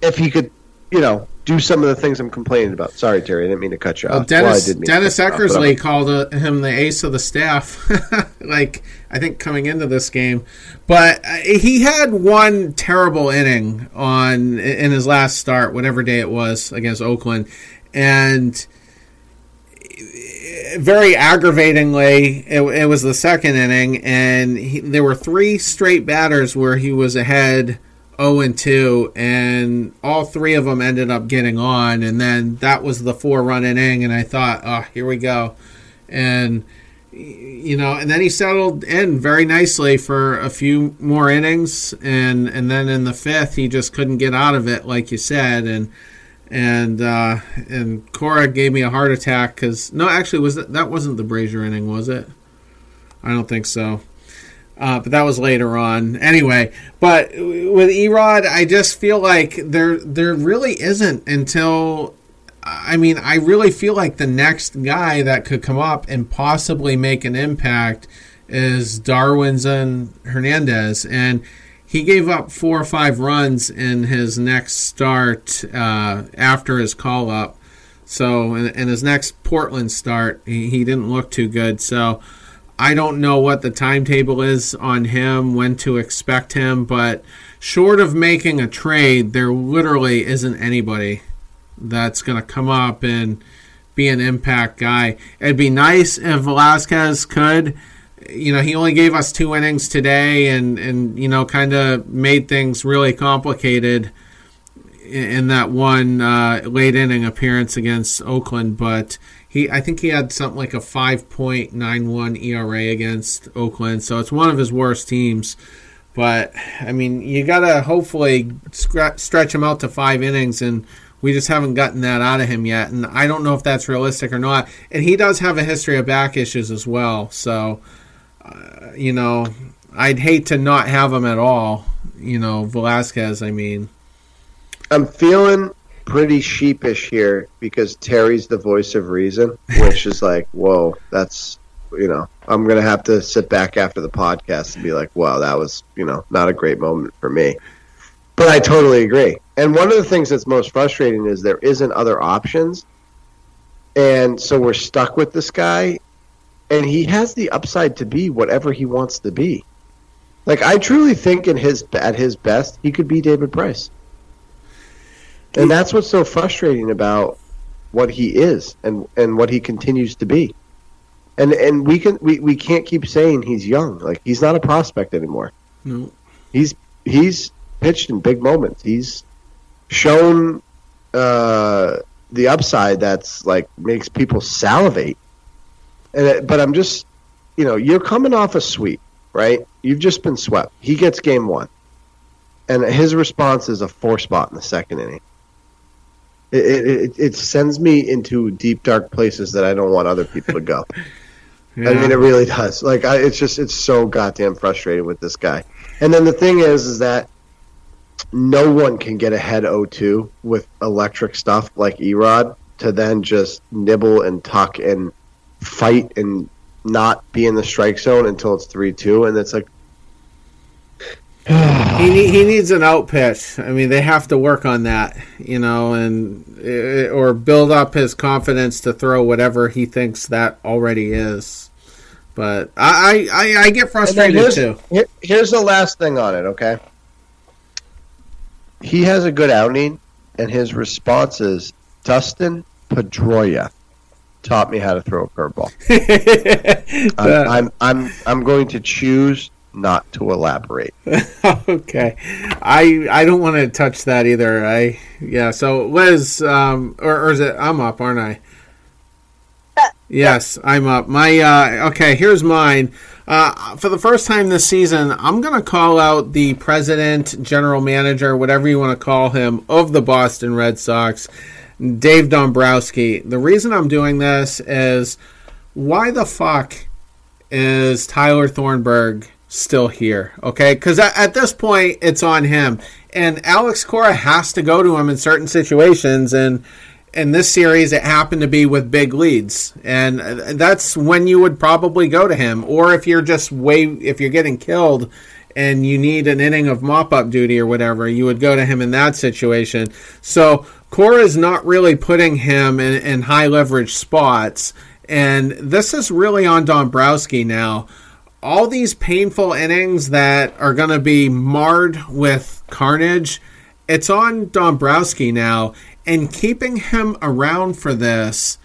if he could, you know, do some of the things I'm complaining about. Sorry, Terry, I didn't mean to cut you Well, off. Dennis Well, I did mean to Dennis you off, Eckersley called uh, him the ace of the staff. like I think coming into this game, but uh, he had one terrible inning on in his last start, whatever day it was against Oakland, and very aggravatingly, it, it was the second inning, and he, there were three straight batters where he was ahead 0 and 2, and all three of them ended up getting on, and then that was the four run inning, and I thought, oh, here we go. And, you know, and then he settled in very nicely for a few more innings, and, and then in the fifth, he just couldn't get out of it, like you said, and and uh, and Cora gave me a heart attack because no, actually, was that that wasn't the Brasier inning, was it? I don't think so. Uh, but that was later on. Anyway, but with E-Rod, I just feel like there there really isn't until. I mean, I really feel like the next guy that could come up and possibly make an impact is Darwinzon Hernandez, and he gave up four or five runs in his next start uh, after his call up. So in, in his next Portland start, he, he didn't look too good. So I don't know what the timetable is on him, when to expect him, but short of making a trade, there literally isn't anybody that's going to come up and be an impact guy. It'd be nice if Velazquez could. You know, he only gave us two innings today and, and you know, kind of made things really complicated in, in that one uh, late inning appearance against Oakland. But he, I think he had something like a 5.91 ERA against Oakland. So it's one of his worst teams. But, I mean, you got to hopefully stretch him out to five innings and we just haven't gotten that out of him yet, and I don't know if that's realistic or not. And he does have a history of back issues as well, so uh, you know, I'd hate to not have him at all. You know, Velazquez. I mean, I'm feeling pretty sheepish here because Terry's the voice of reason, which is like, whoa, that's you know, I'm gonna have to sit back after the podcast and be like, wow, that was you know not a great moment for me. But I totally agree. And one of the things that's most frustrating is there isn't other options, and so we're stuck with this guy, and he has the upside to be whatever he wants to be. Like I truly think in his at his best, he could be David Price. And that's what's so frustrating about what he is and and what he continues to be. And and we can we, we can't keep saying he's young. Like he's not a prospect anymore. no, He's he's pitched in big moments. He's shown uh, the upside that's like makes people salivate. And it, but I'm just, you know, you're coming off a sweep, right? You've just been swept. He gets game one, and his response is a four spot in the second inning. It, it, it, it sends me into deep dark places that I don't want other people to go. I mean, it really does. Like, I, it's just it's so goddamn frustrating with this guy. And then the thing is, is that no one can get ahead 0-2 with electric stuff like E-Rod to then just nibble and tuck and fight and not be in the strike zone until it's 3-2 and it's like he ne- he needs an out pitch. I mean, they have to work on that, you know, and uh, or build up his confidence to throw whatever he thinks that already is. But I I, I, I get frustrated here's, too. here- here's the last thing on it, okay? He has a good outing, and his response is Dustin Pedroia taught me how to throw a curveball. I'm, I'm, I'm, I'm going to choose not to elaborate. okay, I I don't want to touch that either. I yeah. So Liz, um, or, or is it? I'm up, aren't I? Yes, I'm up. My uh, okay. Here's mine. Uh, for the first time this season, I'm gonna call out the president, general manager, whatever you want to call him, of the Boston Red Sox, Dave Dombrowski. The reason I'm doing this is why the fuck is Tyler Thornburg still here? Okay, because at, this point it's on him, and Alex Cora has to go to him in certain situations, and in this series it happened to be with big leads, and uh, that's when you would probably go to him, or if you're just way if you're getting killed. And you need an inning of mop up duty or whatever, you would go to him in that situation. So, Cora is not really putting him in, in high leverage spots, and this is really on Dombrowski now. All these painful innings that are going to be marred with carnage, it's on Dombrowski now, and keeping him around for this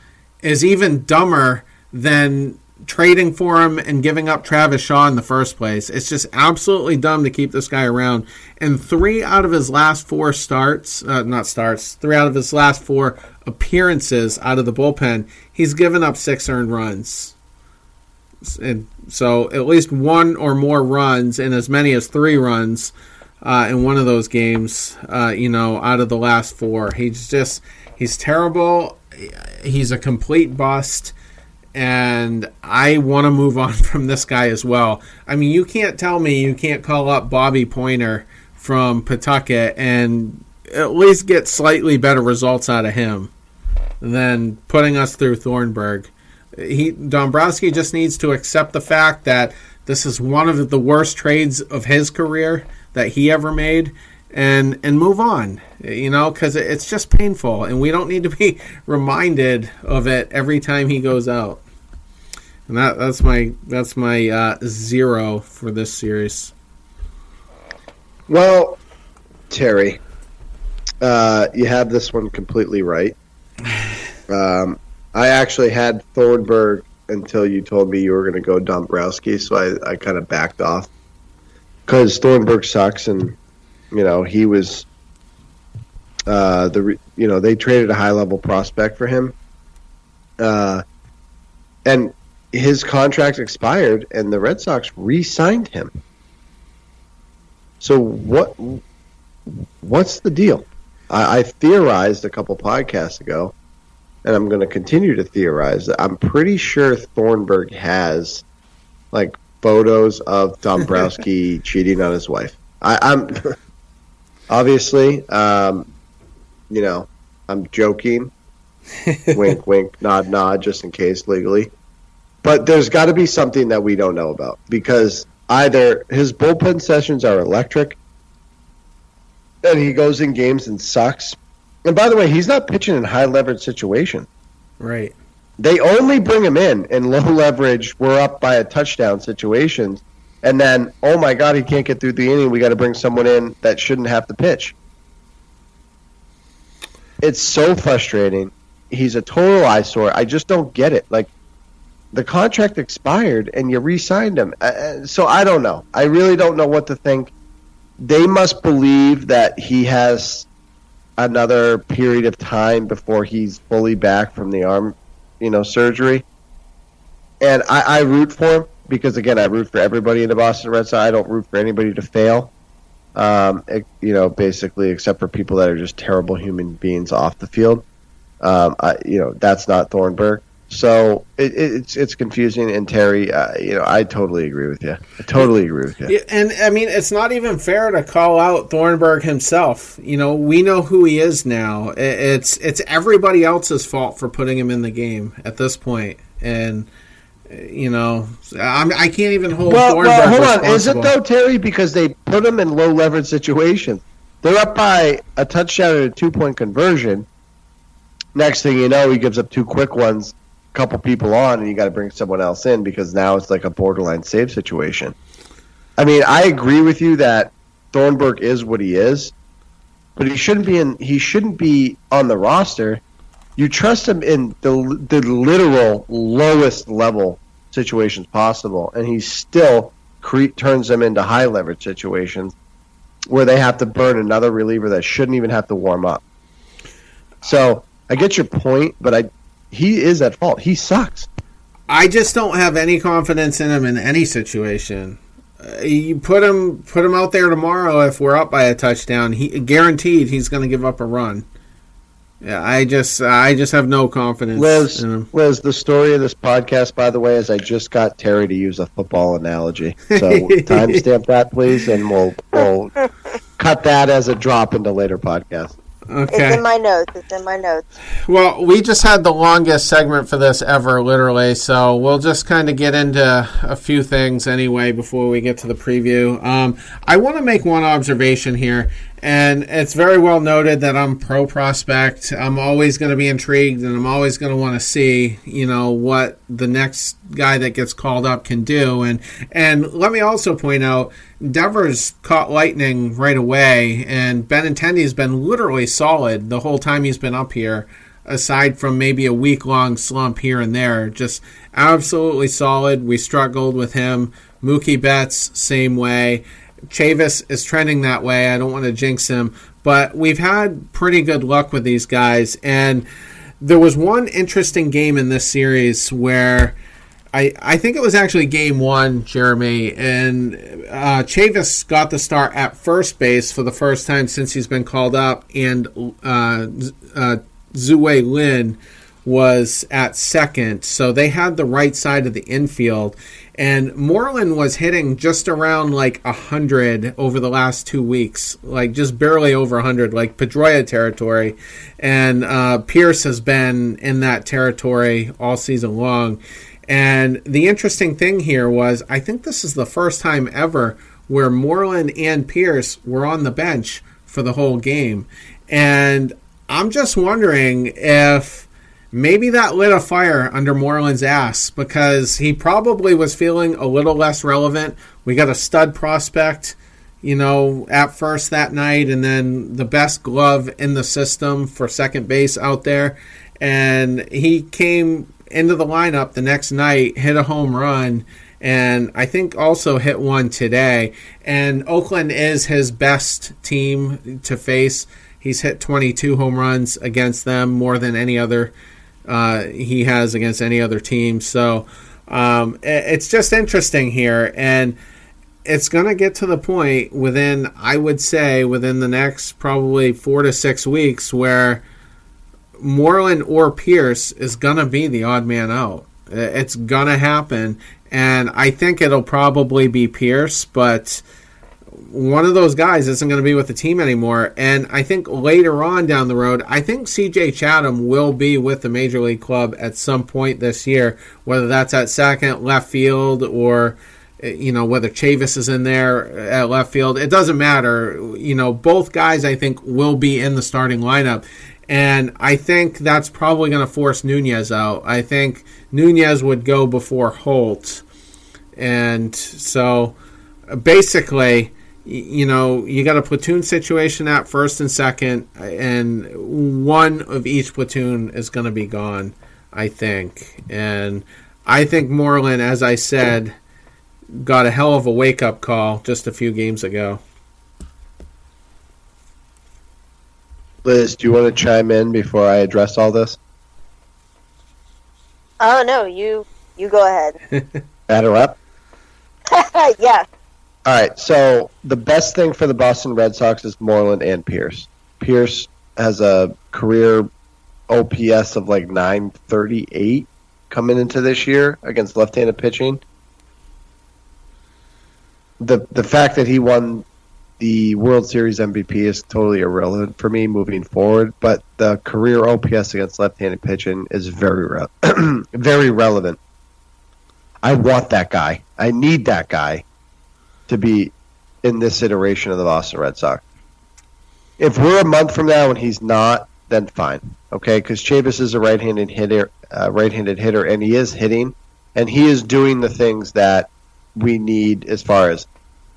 is even dumber than trading for him and giving up Travis Shaw in the first place. It's just absolutely dumb to keep this guy around. And three out of his last four starts, uh, not starts, three out of his last four appearances out of the bullpen, he's given up six earned runs. And so at least one or more runs and as many as three runs uh, in one of those games, uh, you know, out of the last four. He's just, he's terrible. He's a complete bust and I want to move on from this guy as well. I mean, you can't tell me you can't call up Bobby Poyner from Pawtucket and at least get slightly better results out of him than putting us through Thornburg. He Dombrowski just needs to accept the fact that this is one of the worst trades of his career that he ever made and and move on you know because it's just painful and we don't need to be reminded of it every time he goes out. And that that's my that's my uh, zero for this series. Well terry uh, you have this one completely right. Um, i actually had thornburg until you told me you were going to go dombrowski so i, I kind of backed off because thornburg sucks and you know, he was uh, the you know they traded a high level prospect for him, uh, and his contract expired, and the Red Sox re-signed him. So what? What's the deal? I, I theorized a couple podcasts ago, and I'm going to continue to theorize that I'm pretty sure Thornburg has like photos of Dombrowski cheating on his wife. I, I'm obviously, um, you know, I'm joking. wink, wink, nod, nod, just in case legally. But there's got to be something that we don't know about because either his bullpen sessions are electric and he goes in games and sucks. And by the way, he's not pitching in high leverage situations. Right. They only bring him in in low leverage, we're up by a touchdown situations. And then oh my god he can't get through the inning. We got to bring someone in that shouldn't have to pitch. It's so frustrating. He's a total eyesore. I just don't get it. Like the contract expired and you re-signed him. Uh, uh, so i don't know. I really don't know what to think. They must believe that he has another period of time before he's fully back from the arm you know surgery and I, I root for him because again, I root for everybody in the Boston Red Sox. I don't root for anybody to fail. Um, it, you know, basically, except for people that are just terrible human beings off the field. Um, I, you know, that's not Thornburg. So it, it's it's confusing. And Terry, uh, you know, I totally agree with you. I totally agree with you. And I mean, it's not even fair to call out Thornburg himself. You know, we know who he is now. It's it's everybody else's fault for putting him in the game at this point. and you know, I'm, I can not even hold. Well, well hold on. Is it though, Terry? Because they put him in low leverage situations. They're up by a touchdown and a two point conversion. Next thing you know, he gives up two quick ones, couple people on, and you got to bring someone else in because now it's like a borderline save situation. I mean, I agree with you that Thornburg is what he is, but he shouldn't be in. He shouldn't be on the roster you trust him in the the literal lowest level situations possible, and he still cre- turns them into high leverage situations where they have to burn another reliever that shouldn't even have to warm up. So I get your point, but I he is at fault. He sucks. I just don't have any confidence in him in any situation. Uh, you put him put him out there tomorrow if we're up by a touchdown. He guaranteed he's going to give up a run. Yeah, I just I just have no confidence. Liz, Liz, the story of this podcast, by the way, is I just got Terry to use a football analogy. So timestamp that, please, and we'll we'll cut that as a drop into later podcast. Okay. It's in my notes. It's in my notes. Well, we just had the longest segment for this ever, literally. So we'll just kind of get into a few things anyway before we get to the preview. Um, I want to make one observation here, And it's very well noted that I'm pro prospect. I'm always going to be intrigued and I'm always going to want to see, you know, what the next guy that gets called up can do. And and let me also point out Devers caught lightning right away and Benintendi's been literally solid the whole time he's been up here aside from maybe a week long slump here and there. Just absolutely solid. We struggled with him. Mookie Betts, same way. Chavis is trending that way. I don't want to jinx him, but we've had pretty good luck with these guys. And there was one interesting game in this series where I, I think it was actually game one, Jeremy, and uh, Chavis got the start at first base for the first time since he's been called up, and uh, uh, Tzu-Wei Lin was at second. So they had the right side of the infield and Moreland was hitting just around like a hundred over the last two weeks, like just barely over a hundred, like Pedroia territory, and uh, Pearce has been in that territory all season long. And the interesting thing here was, I think this is the first time ever where Moreland and Pearce were on the bench for the whole game, and I'm just wondering if maybe that lit a fire under Moreland's ass because he probably was feeling a little less relevant. We got a stud prospect, you know, at first that night, and then the best glove in the system for second base out there. And he came into the lineup the next night, hit a home run, and I think also hit one today. And Oakland is his best team to face. He's hit 22 home runs against them, more than any other uh, he has against any other team. So um, it's just interesting here, and it's going to get to the point within, I would say, within the next probably four to six weeks where Moreland or Pearce is going to be the odd man out. It's going to happen, and I think it'll probably be Pearce, but one of those guys isn't going to be with the team anymore. And I think later on down the road, I think CJ Chatham will be with the major league club at some point this year, whether that's at second, left field, or eh, you know whether Chavis is in there at left field. It doesn't matter. You know, both guys I think will be in the starting lineup. And I think that's probably going to force Nunez out. I think Nunez would go before Holt. And so basically, you know, you got a platoon situation at first and second, and one of each platoon is going to be gone, I think. And I think Moreland, as I said, got a hell of a wake up call just a few games ago. Liz, do you want to chime in before I address all this? Oh no, you you go ahead. Add her up. yeah. All right. So the best thing for the Boston Red Sox is Moreland and Pearce. Pearce has a career OPS of like 938 coming into this year against left-handed pitching. The the fact that he won the World Series MVP is totally irrelevant for me moving forward, but the career OPS against left-handed pitching is very re- very relevant. I want that guy. I need that guy to be in this iteration of the Boston Red Sox. If we're a month from now and he's not, then fine, okay? Because Chavis is a right-handed hitter, uh, right-handed hitter, and he is hitting, and he is doing the things that we need as far as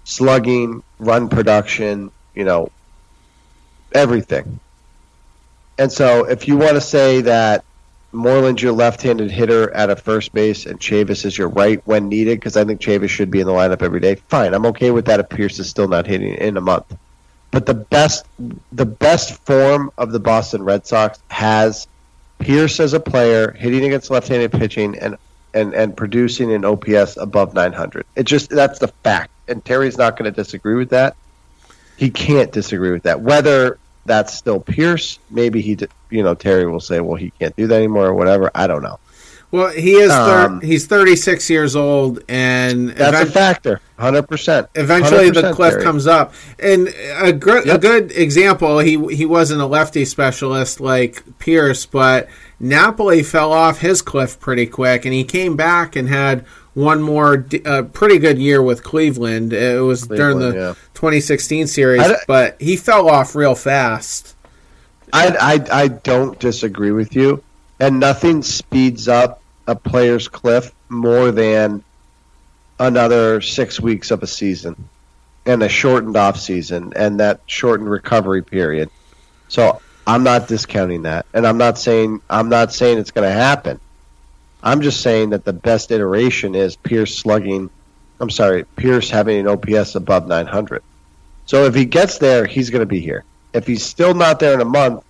slugging, run production, you know, everything. And so, if you want to say that Moreland's your left-handed hitter at a first base, and Chavis is your right when needed, because I think Chavis should be in the lineup every day. Fine, I'm okay with that. If Pearce is still not hitting in a month, but the best, the best form of the Boston Red Sox has Pearce as a player hitting against left-handed pitching and and and producing an OPS above 900. It just that's the fact, and Terry's not going to disagree with that. He can't disagree with that. Whether that's still Pearce, Maybe he, you know, Terry will say, well, he can't do that anymore or whatever. I don't know. Well, he is. Thir- um, he's 36 years old, and that's event- a factor. 100. percent Eventually, 100%, the cliff Terry. comes up. And a, gr- yep. a good example. He he wasn't a lefty specialist like Pearce, but Napoli fell off his cliff pretty quick, and he came back and had one more d- uh, pretty good year with Cleveland. It was during the yeah. 2016 series, but he fell off real fast. I, I I don't disagree with you, and nothing speeds up a player's cliff more than another six weeks of a season and a shortened off season and that shortened recovery period. So I'm not discounting that, and I'm not saying I'm not saying it's going to happen. I'm just saying that the best iteration is Pearce slugging. I'm sorry, Pearce having an OPS above 900. So if he gets there, he's going to be here. If he's still not there in a month,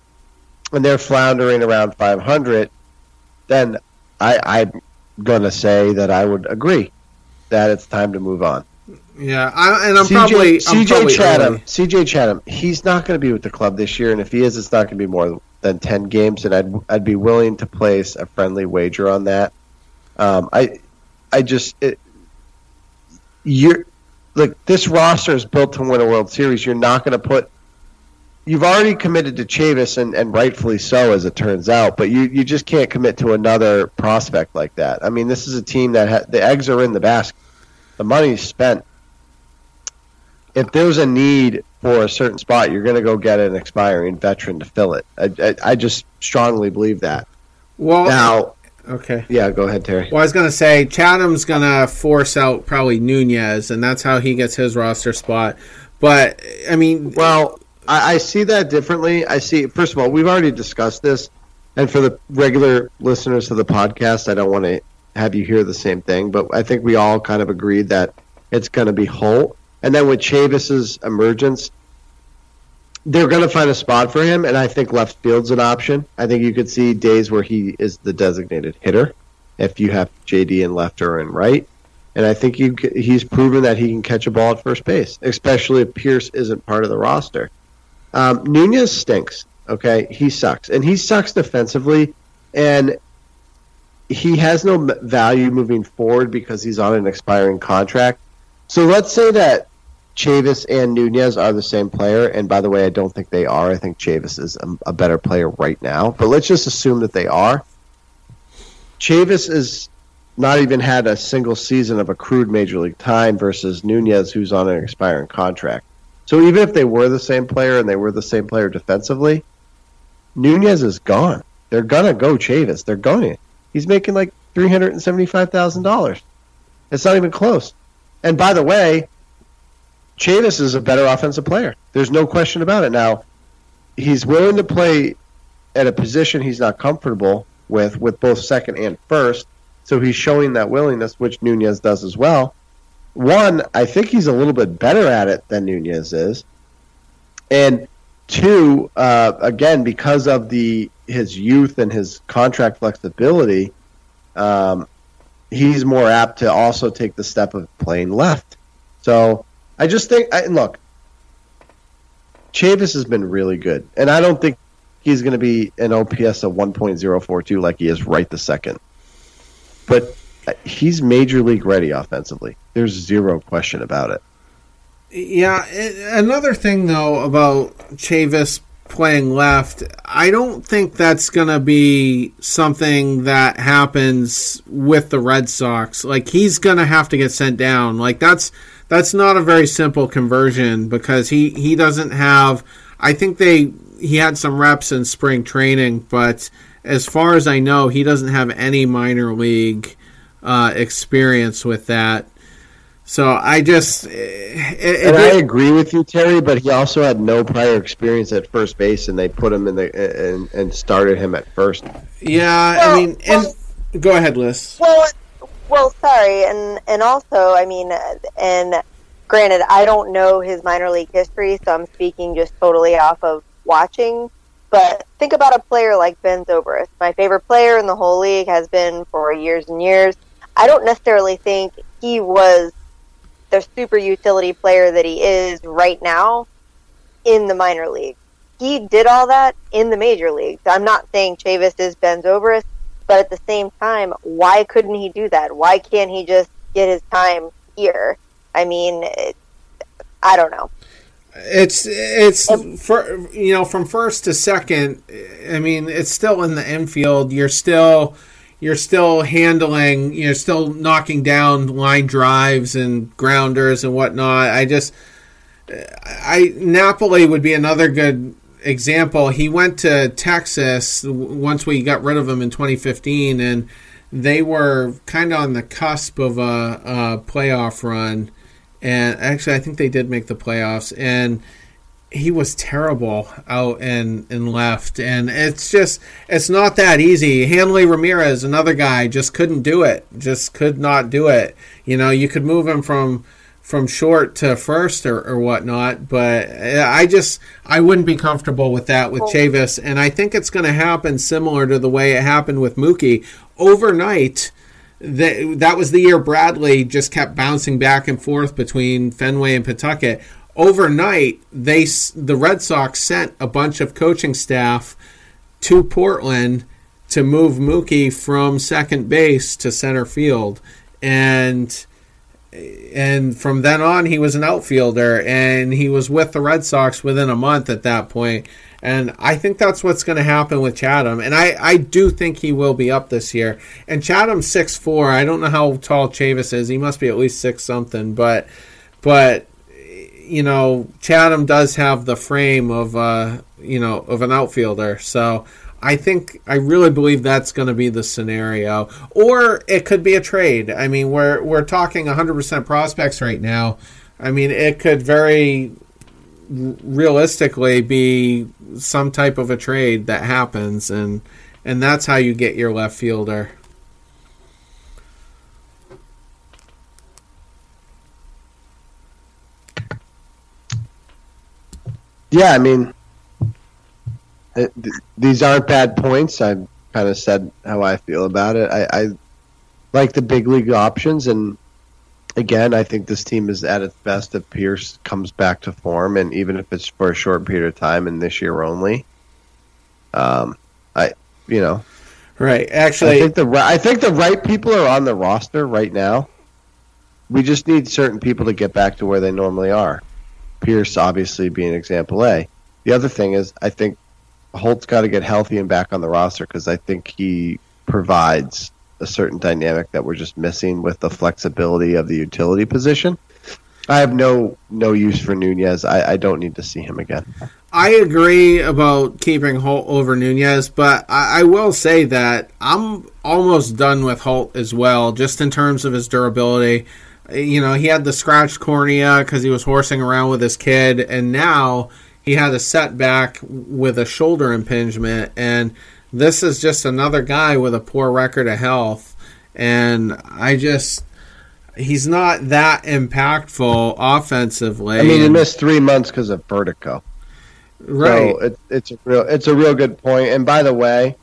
and they're floundering around 500, then I, I'm going to say that I would agree that it's time to move on. Yeah, I, and I'm CJ, probably I'm CJ Chatham. CJ Chatham. He's not going to be with the club this year, and if he is, it's not going to be more than ten games. And I'd I'd be willing to place a friendly wager on that. Um, I I just it, you're look. This roster is built to win a World Series. You're not going to put. You've already committed to Chavis, and, and rightfully so, as it turns out. But you, you just can't commit to another prospect like that. I mean, this is a team that ha- the eggs are in the basket. The money's spent if there's a need for a certain spot, you're going to go get an expiring veteran to fill it. I, I, I just strongly believe that. Well, Now, okay. yeah, go ahead, Terry. Well, I was gonna say Chatham's gonna force out probably Nunez, and that's how he gets his roster spot. But I mean, Well, I, I see that differently. I see. First of all, we've already discussed this, and for the regular listeners of the podcast, I don't want to have you hear the same thing, but I think we all kind of agreed that it's going to be Holt, and then with Chavis's emergence, they're going to find a spot for him, and I think left field's an option. I think you could see days where he is the designated hitter if you have JD in left or in right. And I think he's proven that he can catch a ball at first base, especially if Pearce isn't part of the roster. Um, Nunez stinks. Okay, he sucks, and he sucks defensively, and he has no value moving forward because he's on an expiring contract. So let's say that Chavis and Nunez are the same player, and by the way, I don't think they are. I think Chavis is a, a better player right now, but let's just assume that they are. Chavis is not even had a single season of accrued major league time versus Nunez, who's on an expiring contract. So even if they were the same player and they were the same player defensively, Nunez is gone. They're gonna go Chavis. They're going. He's making like three hundred and seventy-five thousand dollars. It's not even close. And by the way, Chavis is a better offensive player. There's no question about it. Now, he's willing to play at a position he's not comfortable with, with both second and first. So he's showing that willingness, which Nunez does as well. One, I think he's a little bit better at it than Nunez is, and two, uh, again because of the his youth and his contract flexibility, um, he's more apt to also take the step of playing left. So I just think, I, look, Chavis has been really good, and I don't think he's going to be an OPS of 1.042 like he is right the second. But he's major league ready offensively. There's zero question about it. Yeah, another thing though about Chavis playing left, I don't think that's going to be something that happens with the Red Sox. Like he's going to have to get sent down. Like that's that's not a very simple conversion because he he doesn't have I think they he had some reps in spring training, but as far as I know, he doesn't have any minor league uh, experience with that. So I just, it, it, And I agree with you, Terry, but he also had no prior experience at first base, and they put him in the and, and started him at first. yeah, Well, I mean, and go ahead, Liz. Well, well, sorry, and and also, I mean, uh, and granted, I don't know his minor league history, so I'm speaking just totally off of watching. But think about a player like Ben Zobrist. My favorite player in the whole league has been for years and years. I don't necessarily think he was the super utility player that he is right now in the minor league. He did all that in the major leagues. I'm not saying Chavis is Ben Zobrist, but at the same time, why couldn't he do that? Why can't he just get his time here? I mean, it, I don't know. It's it's for you know from first to second. I mean, it's still in the infield. You're still you're still handling, you're still knocking down line drives and grounders and whatnot. I just, I Napoli would be another good example. He went to Texas once we got rid of him in 2015, and they were kind of on the cusp of a, a playoff run. And actually, I think they did make the playoffs, and he was terrible out and and left. And it's just it's not that easy. Hanley ramirez another guy just couldn't do it. Just could not do it. You know you could move him from from short to first or, or whatnot but uh, i just i wouldn't be comfortable with that with chavis. And i think it's going to happen similar to the way it happened with mookie. Overnight that that was the year Bradley just kept bouncing back and forth between Fenway and Pawtucket overnight they the Red Sox sent a bunch of coaching staff to Portland to move Mookie from second base to center field. And and from then on he was an outfielder and he was with the Red Sox within a month at that point. and I think that's what's going to happen with Chatham. And I, I do think he will be up this year. And Chatham's six four. I don't know how tall Chavis is. He must be at least six something. But but you know, Chatham does have the frame of uh, you know of an outfielder, so I think I really believe that's going to be the scenario, or it could be a trade. I mean, we're we're talking 100% prospects right now. I mean, it could very realistically be some type of a trade that happens, and and that's how you get your left fielder. Yeah, I mean, it, th- these aren't bad points. I've kind of said how I feel about it. I, I like the big league options, and again, I think this team is at its best if Pearce comes back to form, and even if it's for a short period of time and this year only. Um, I, you know, right. Actually, I think the I think the right people are on the roster right now. We just need certain people to get back to where they normally are. Pearce obviously being example A. The other thing is, I think Holt's got to get healthy and back on the roster because I think he provides a certain dynamic that we're just missing with the flexibility of the utility position. I have no no use for Nunez. I, I don't need to see him again. I agree about keeping Holt over Nunez, but I, I, will say that I'm almost done with Holt as well, just in terms of his durability you know, he had the scratched cornea because he was horsing around with his kid, and now he had a setback with a shoulder impingement. And this is just another guy with a poor record of health. And I just, he's not that impactful offensively. I mean, he missed three months because of vertigo. Right. So it, it's a real, it's a real good point. And by the way,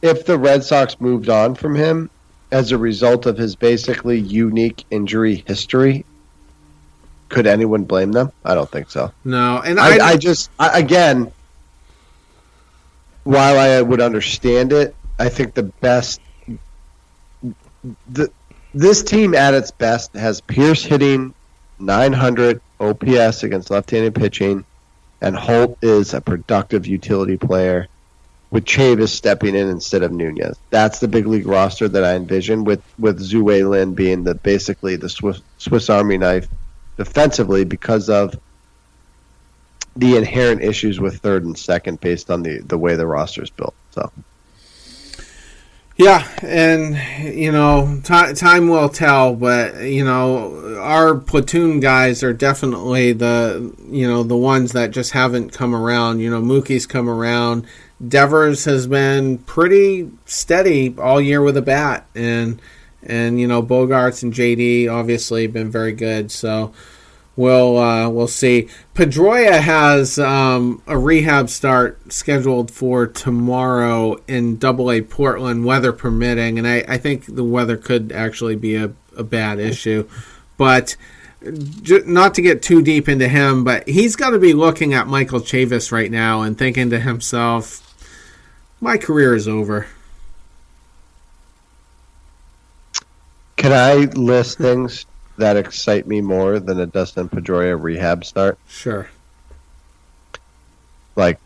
if the Red Sox moved on from him, as a result of his basically unique injury history. Could anyone blame them? I don't think so. No, and I, I, I just I, again, while I would understand it, I think the best the this team at its best has Pearce hitting 900 OPS against left-handed pitching, and Holt is a productive utility player with Chavis stepping in instead of Nunez. That's the big league roster that I envision with with Tzu-Wei Lin being the basically the Swiss, Swiss Army knife defensively because of the inherent issues with third and second based on the the way the roster is built. So. Yeah, and you know, t- time will tell, but you know, our platoon guys are definitely the you know the ones that just haven't come around. You know, Mookie's come around. Devers has been pretty steady all year with a bat, and and you know Bogaerts and JD obviously been very good. So we'll uh, we'll see. Pedroia has um, a rehab start scheduled for tomorrow in Double A Portland, weather permitting, and I, I think the weather could actually be a, a bad issue, but not to get too deep into him, but he's got to be looking at Michael Chavis right now and thinking to himself, my career is over. Can I list things that excite me more than a Dustin Pedroia rehab start? Sure. Like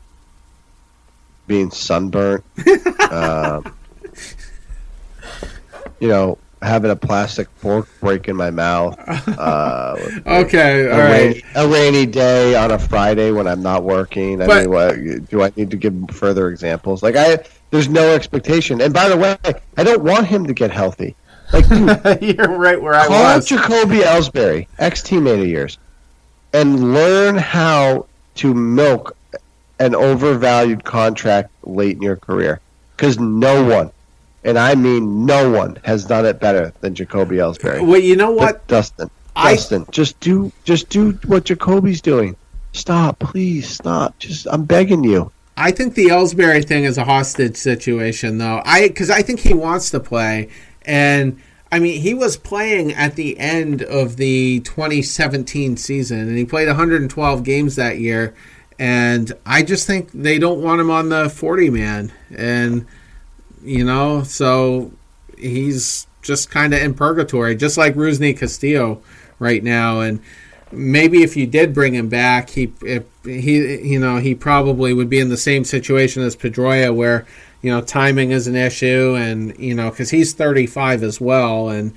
being sunburnt, uh, you know, having a plastic fork break in my mouth. Uh, Okay, a, all right. rainy, a rainy day on a Friday when I'm not working. I But- mean, what, do I need to give further examples? Like I, there's no expectation. And by the way, I don't want him to get healthy. Like, dude, You're right where I call out was. Jacoby Ellsbury, ex teammate of yours, and learn how to milk an overvalued contract late in your career. Because no one, and I mean no one, has done it better than Jacoby Ellsbury. Well, you know what? Dustin, I- Dustin, just do just do what Jacoby's doing. Stop, please, stop. Just I'm begging you. I think the Ellsbury thing is a hostage situation, though. I because I think he wants to play, and I mean he was playing at the end of the 2017 season, and he played 112 games that year. And I just think they don't want him on the 40 man, and you know, so he's just kind of in purgatory, just like Rusney Castillo right now, and maybe if you did bring him back, he he you know he probably would be in the same situation as Pedroia, where you know timing is an issue, and you know because he's 35 as well, and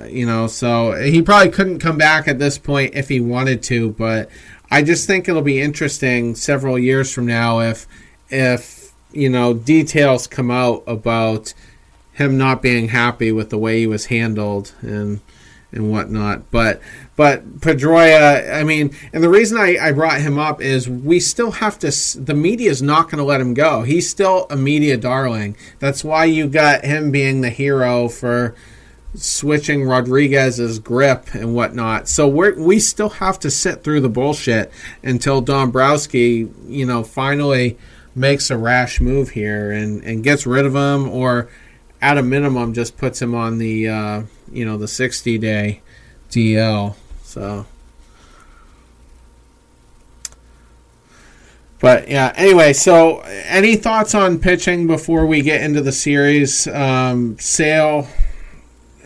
uh, you know so he probably couldn't come back at this point if he wanted to, but I just think it'll be interesting several years from now if if you know details come out about him not being happy with the way he was handled and and whatnot. But but Pedroia, I mean, and the reason I, I brought him up is we still have to. The media is not going to let him go. He's still a media darling. That's why you got him being the hero for switching Rodriguez's grip and whatnot. So we we still have to sit through the bullshit until Dombrowski, you know, finally makes a rash move here and, and gets rid of him or at a minimum just puts him on the uh, you know the 60 day DL so. But yeah anyway so any thoughts on pitching before we get into the series? Um, Sale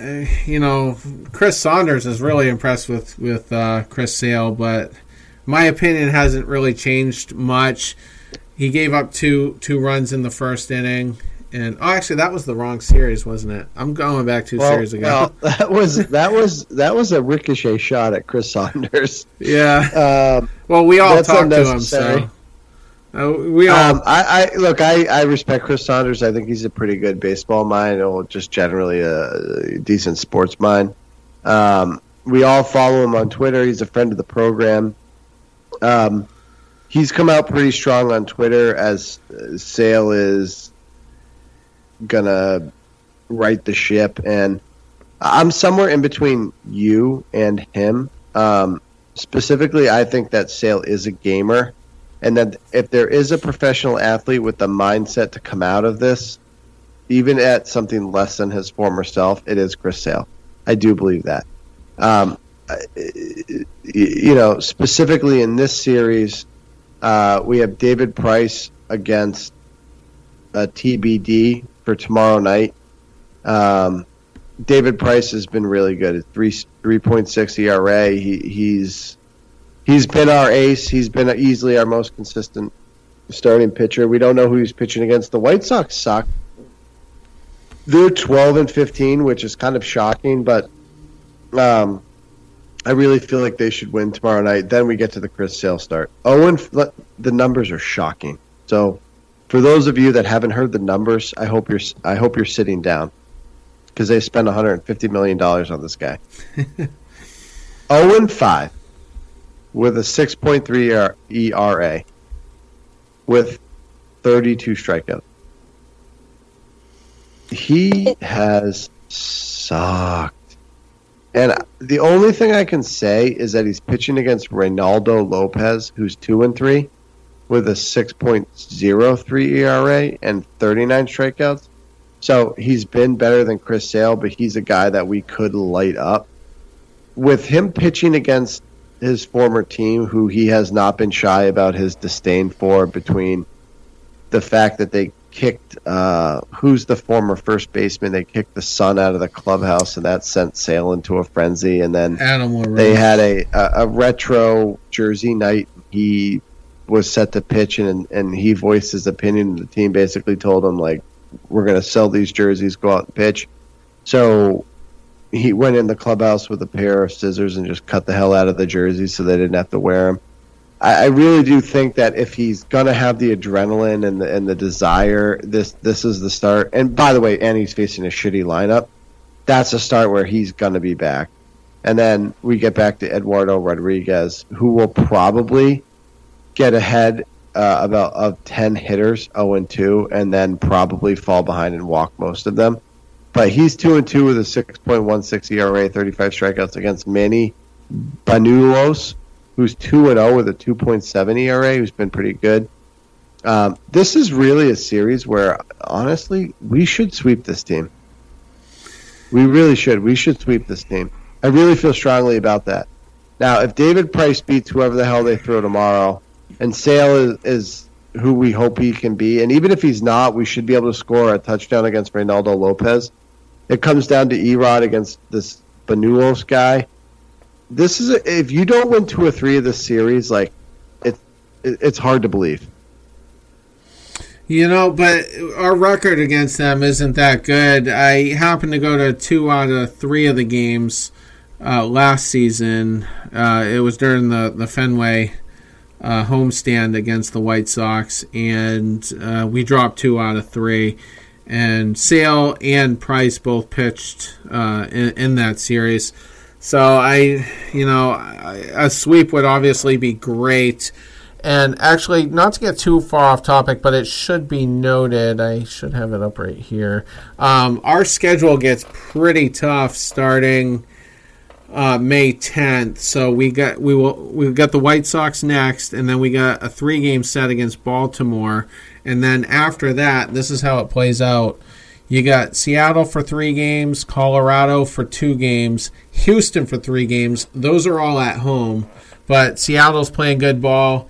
uh, you know Chris Saunders is really impressed with with uh, Chris Sale but my opinion hasn't really changed much he gave up two two runs in the first inning and oh, actually, that was the wrong series, wasn't it? I'm going back two Well, series ago. well, that was that was that was a ricochet shot at Chris Saunders. yeah. Um, Well, we all talked to him, so uh, we all. Um, I, I look. I, I respect Chris Saunders. I think he's a pretty good baseball mind, or just generally a decent sports mind. Um, we all follow him on Twitter. He's a friend of the program. Um, he's come out pretty strong on Twitter as uh, Sale is gonna right the ship, and I'm somewhere in between you and him. Um, specifically, I think that Sale is a gamer and that if there is a professional athlete with the mindset to come out of this, even at something less than his former self, it is Chris Sale. I do believe that. Um, you know, specifically in this series, uh, we have David Price against uh, TBD for tomorrow night. Um, David Price has been really good. At three three point six ERA. He he's he's been our ace. He's been easily our most consistent starting pitcher. We don't know who he's pitching against. The White Sox suck. They're twelve and fifteen, which is kind of shocking, but um, I really feel like they should win tomorrow night. Then we get to the Chris Sale start. Owen, the numbers are shocking. So, for those of you that haven't heard the numbers, I hope you're I hope you're sitting down because they spent 150 million dollars on this guy. 0 and 5 with a 6.3 ERA with 32 strikeouts. He has sucked. And the only thing I can say is that he's pitching against Reynaldo Lopez, who's 2 and 3 with a 6.03 ERA and 39 strikeouts. So he's been better than Chris Sale, but he's a guy that we could light up. With him pitching against his former team, who he has not been shy about his disdain for, between the fact that they kicked uh, who's the former first baseman, they kicked the son out of the clubhouse, and that sent Sale into a frenzy. And then LaRoche. they had a, a, a retro jersey night. He was set to pitch, and and he voiced his opinion. The team basically told him like, "We're going to sell these jerseys, go out and pitch." So he went in the clubhouse with a pair of scissors and just cut the hell out of the jerseys so they didn't have to wear them. I, I really do think that if he's gonna have the adrenaline and the and the desire, this this is the start. And by the way, and he's facing a shitty lineup. That's a start where he's gonna be back. And then we get back to Eduardo Rodriguez, who will probably get ahead uh, about of ten hitters, zero and two, and then probably fall behind and walk most of them. But he's two and two with a six point one six ERA, thirty five strikeouts against Manny Banuelos, who's two and zero with a two point seven ERA, who's been pretty good. Um, this is really a series where, honestly, we should sweep this team. We really should. We should sweep this team. I really feel strongly about that. Now, if David Price beats whoever the hell they throw tomorrow, and Sale is, is who we hope he can be, and even if he's not, we should be able to score a touchdown against Reynaldo Lopez. It comes down to E-Rod against this Banuelos guy. This is a, if you don't win two or three of this series, like it, it it's hard to believe. You know, but our record against them isn't that good. I happened to go to two out of three of the games uh, last season. Uh, it was during the the Fenway uh, homestand against the White Sox, and uh, we dropped two out of three. And Sale and Price both pitched uh, in, in, that series. So I, you know, a sweep would obviously be great. And actually, not to get too far off topic, but it should be noted. I should have it up right here. Um, our schedule gets pretty tough starting uh, May 10th. So we got we will we've got the White Sox next, and then we got a three game set against Baltimore, and then after that, this is how it plays out. You got Seattle for three games, Colorado for two games, Houston for three games. Those are all at home, but Seattle's playing good ball.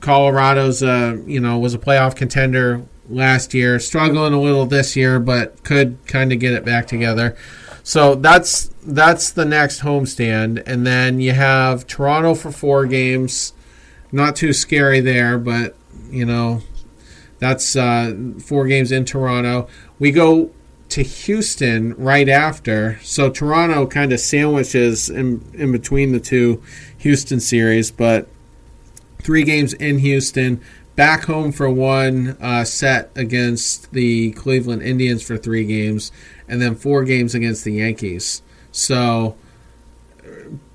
Colorado's uh you know was a playoff contender last year, struggling a little this year, but could kind of get it back together. So that's that's the next homestand, and then you have Toronto for four games. Not too scary there, but you know that's uh, four games in Toronto. We go to Houston right after, so Toronto kind of sandwiches in in between the two Houston series, but three games in Houston. Back home for one uh, set against the Cleveland Indians for three games, and then four games against the Yankees. So,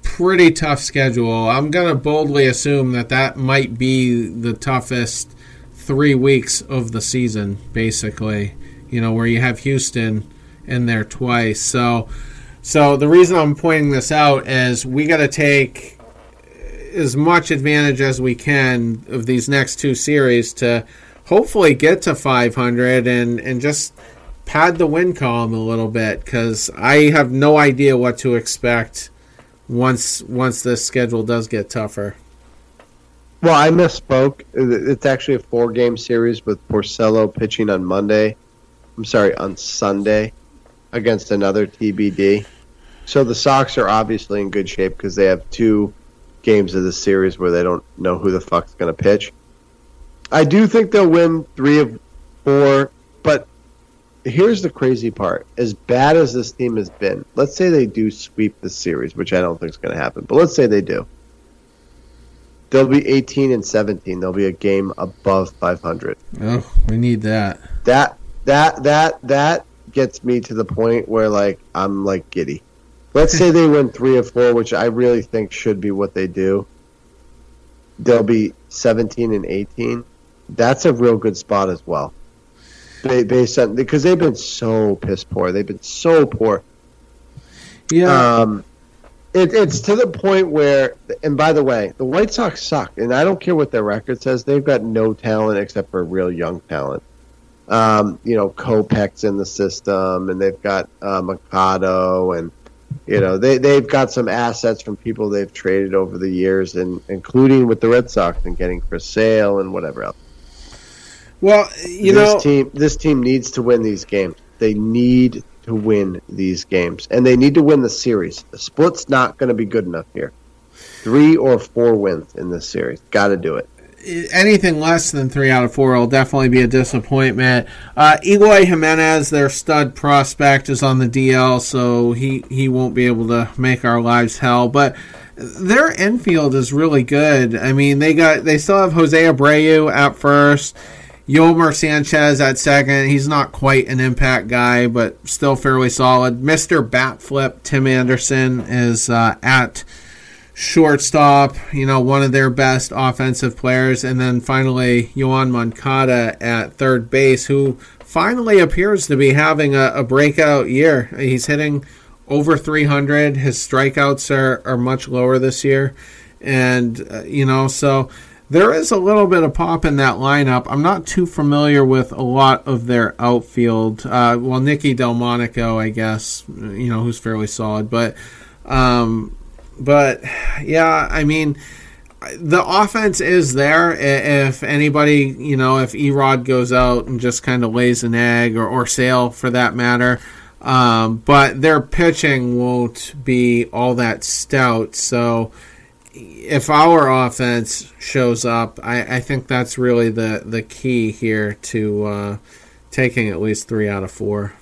pretty tough schedule. I'm going to boldly assume that that might be the toughest three weeks of the season, basically. You know, where you have Houston in there twice. So, so the reason I'm pointing this out is we got to take as much advantage as we can of these next two series to hopefully get to 500 and and just pad the win column a little bit because I have no idea what to expect once once this schedule does get tougher. Well, I misspoke. It's actually a four game series with Porcello pitching on Monday. I'm sorry, on Sunday against another TBD. So the Sox are obviously in good shape because they have two games of the series where they don't know who the fuck's going to pitch. I do think they'll win three of four, but here's the crazy part. As bad as this team has been, let's say they do sweep the series, which I don't think is going to happen, but let's say they do. They'll be 18 and 17. They'll be a game above 500. Oh, we need that. That that that that gets me to the point where like I'm like giddy. Let's say they win 3 or 4, which I really think should be what they do. They'll be 17 and 18. That's a real good spot as well based on because they've been so piss poor. They've been so poor. Yeah. Um, it, it's to the point where, and by the way, the White Sox suck, and I don't care what their record says. They've got no talent except for real young talent. Um, you know, Kopech's in the system, and they've got uh, and you know they they've got some assets from people they've traded over the years, and including with the Red Sox and getting for Sale and whatever else. Well, you this know, team this team needs to win these games. They need to win these games, and they need to win the series. The split's not going to be good enough here. Three or four wins in this series, got to do it. Anything less than three out of four will definitely be a disappointment. Uh, Eloy Jimenez, their stud prospect, is on the DL, so he, he won't be able to make our lives hell. But their infield is really good. I mean, they got they still have Jose Abreu at first. Yolmer Sanchez at second. He's not quite an impact guy, but still fairly solid. Mr. Batflip, Tim Anderson, is uh, at shortstop, you know, one of their best offensive players. And then finally, Yoan Moncada at third base, who finally appears to be having a, a breakout year. He's hitting over 300. His strikeouts are, are much lower this year. And, uh, you know, so there is a little bit of pop in that lineup. I'm not too familiar with a lot of their outfield. Uh, well, Nicky Delmonico, I guess, you know, who's fairly solid, but, um, but yeah, I mean, the offense is there. If anybody, you know, if E-Rod goes out and just kind of lays an egg, or, or Sale for that matter, um, but their pitching won't be all that stout. So if our offense shows up, I, I think that's really the, the key here to uh, taking at least three out of four.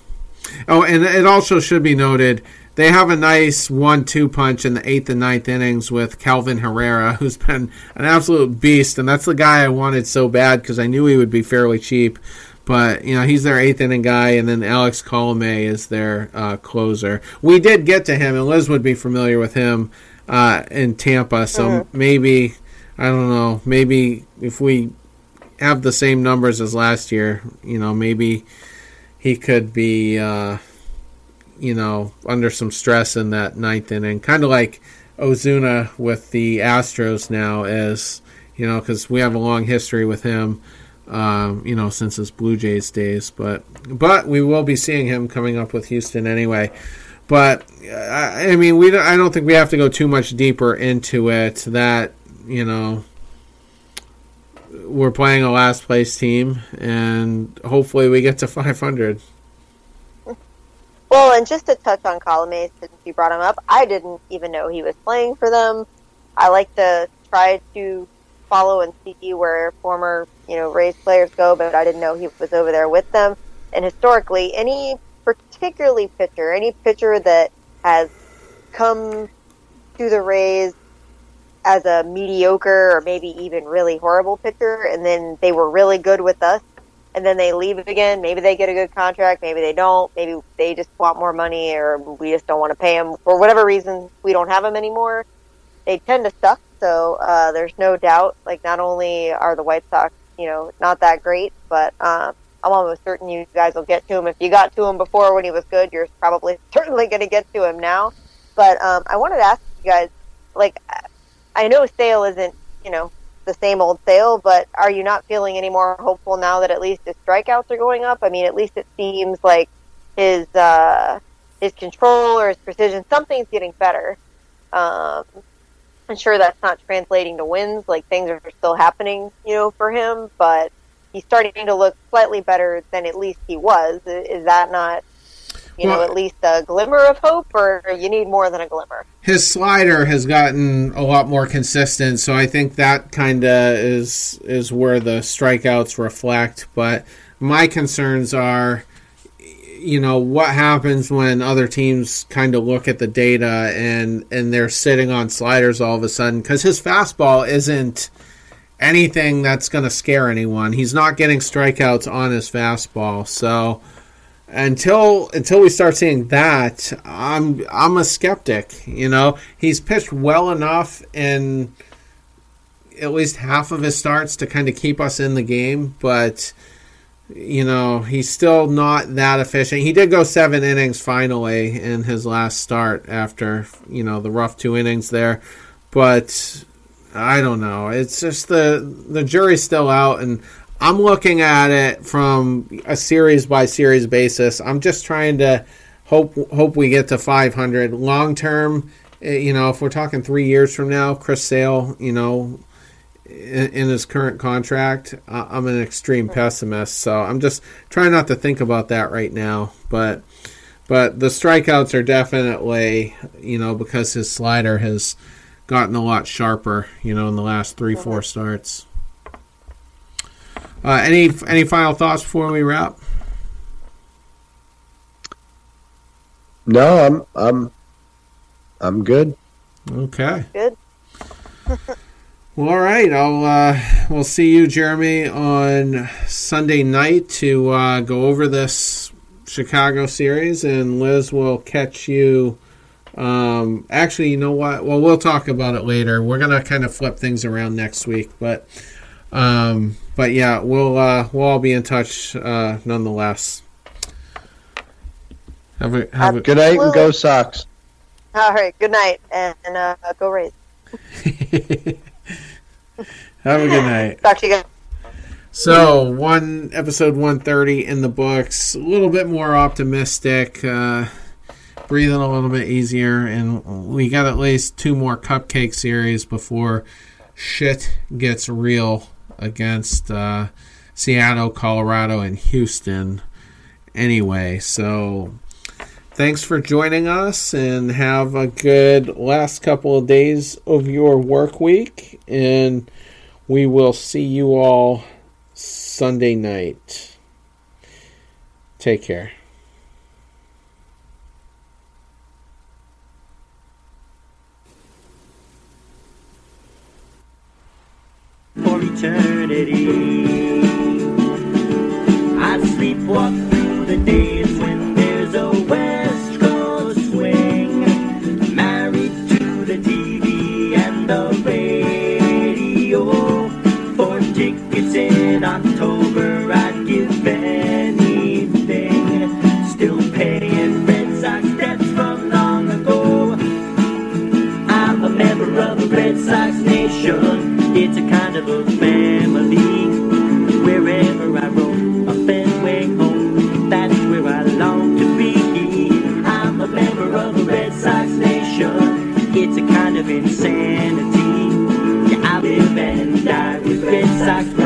Oh, and it also should be noted they have a nice one-two punch in the eighth and ninth innings with Kelvin Herrera, who's been an absolute beast, and that's the guy I wanted so bad because I knew he would be fairly cheap. But you know he's their eighth inning guy, and then Alex Colome is their uh, closer. We did get to him, and Liz would be familiar with him uh, in Tampa. So mm-hmm. maybe I don't know. Maybe if we have the same numbers as last year, you know, maybe he could be, uh, you know, under some stress in that ninth inning, kind of like Osuna with the Astros now, is, you know, because we have a long history with him. Um, you know, since his Blue Jays days, but but we will be seeing him coming up with Houston anyway. But I, I mean, we don't, I don't think we have to go too much deeper into it. That you know, we're playing a last place team, and hopefully we get to 500. Well, and just to touch on Colome, since you brought him up, I didn't even know he was playing for them. I like to try to follow and see where former, you know, Rays players go, but I didn't know he was over there with them. And historically, any particularly pitcher, any pitcher that has come to the Rays as a mediocre or maybe even really horrible pitcher, and then they were really good with us, and then they leave again. Maybe they get a good contract, maybe they don't. Maybe they just want more money, or we just don't want to pay them for whatever reason. We don't have them anymore. They tend to suck, so uh, there's no doubt. Like not only are the White Sox, you know, not that great, but um, I'm almost certain you guys will get to him. If you got to him before when he was good, you're probably certainly going to get to him now. But um, I wanted to ask you guys, like, I know Sale isn't, you know, the same old Sale, but are you not feeling any more hopeful now that at least his strikeouts are going up? I mean, at least it seems like his uh, his control or his precision, something's getting better. Um, I'm sure that's not translating to wins. Like things are still happening, you know, for him, but he's starting to look slightly better than at least he was. Is that not, you well, know, at least a glimmer of hope, or you need more than a glimmer? His slider has gotten a lot more consistent, so I think that kind of is is where the strikeouts reflect. But my concerns are. You know what happens when other teams kind of look at the data and and they're sitting on sliders all of a sudden because his fastball isn't anything that's going to scare anyone. He's not getting strikeouts on his fastball. So until until we start seeing that, I'm I'm a skeptic. You know, he's pitched well enough in at least half of his starts to kind of keep us in the game, but you know, he's still not that efficient. He did go seven innings finally in his last start after, you know, the rough two innings there. But I don't know. It's just the the jury's still out, and I'm looking at it from a series by series basis. I'm just trying to hope hope we get to 500 long term. Eh, you know, if we're talking three years from now, Chris Sale, you know, in, in his current contract, I'm an extreme pessimist. So I'm just trying not to think about that right now. But but the strikeouts are definitely, you know, because his slider has gotten a lot sharper, you know, in the last 3 four starts. Uh, any any final thoughts before we wrap? No, I'm I'm I'm good. Okay. Good. Well, all right. I'll uh, we'll see you, Jeremy, on Sunday night to uh, go over this Chicago series, and Liz will catch you. Um, actually, you know what? Well, we'll talk about it later. We're gonna kind of flip things around next week, but um, but yeah, we'll uh, we'll all be in touch uh, nonetheless. Have a, have a, Good night and go Sox. All right. Good night, and uh, go Rays. have a good night. Talk to you guys. So one episode 130 in the books, a little bit more optimistic, uh, breathing a little bit easier, and we got at least two more cupcake series before shit gets real against uh, Seattle, Colorado, and Houston. Anyway, so thanks for joining us, and have a good last couple of days of your work week, and we will see you all Sunday night. Take care. For eternity. I sleepwalk through the days Sox Nation. It's a kind of a family. Wherever I roam, a Fenway home. That's where I long to be. I'm a member of the Red Sox Nation. It's a kind of insanity. Yeah, I live and die with Red Sox.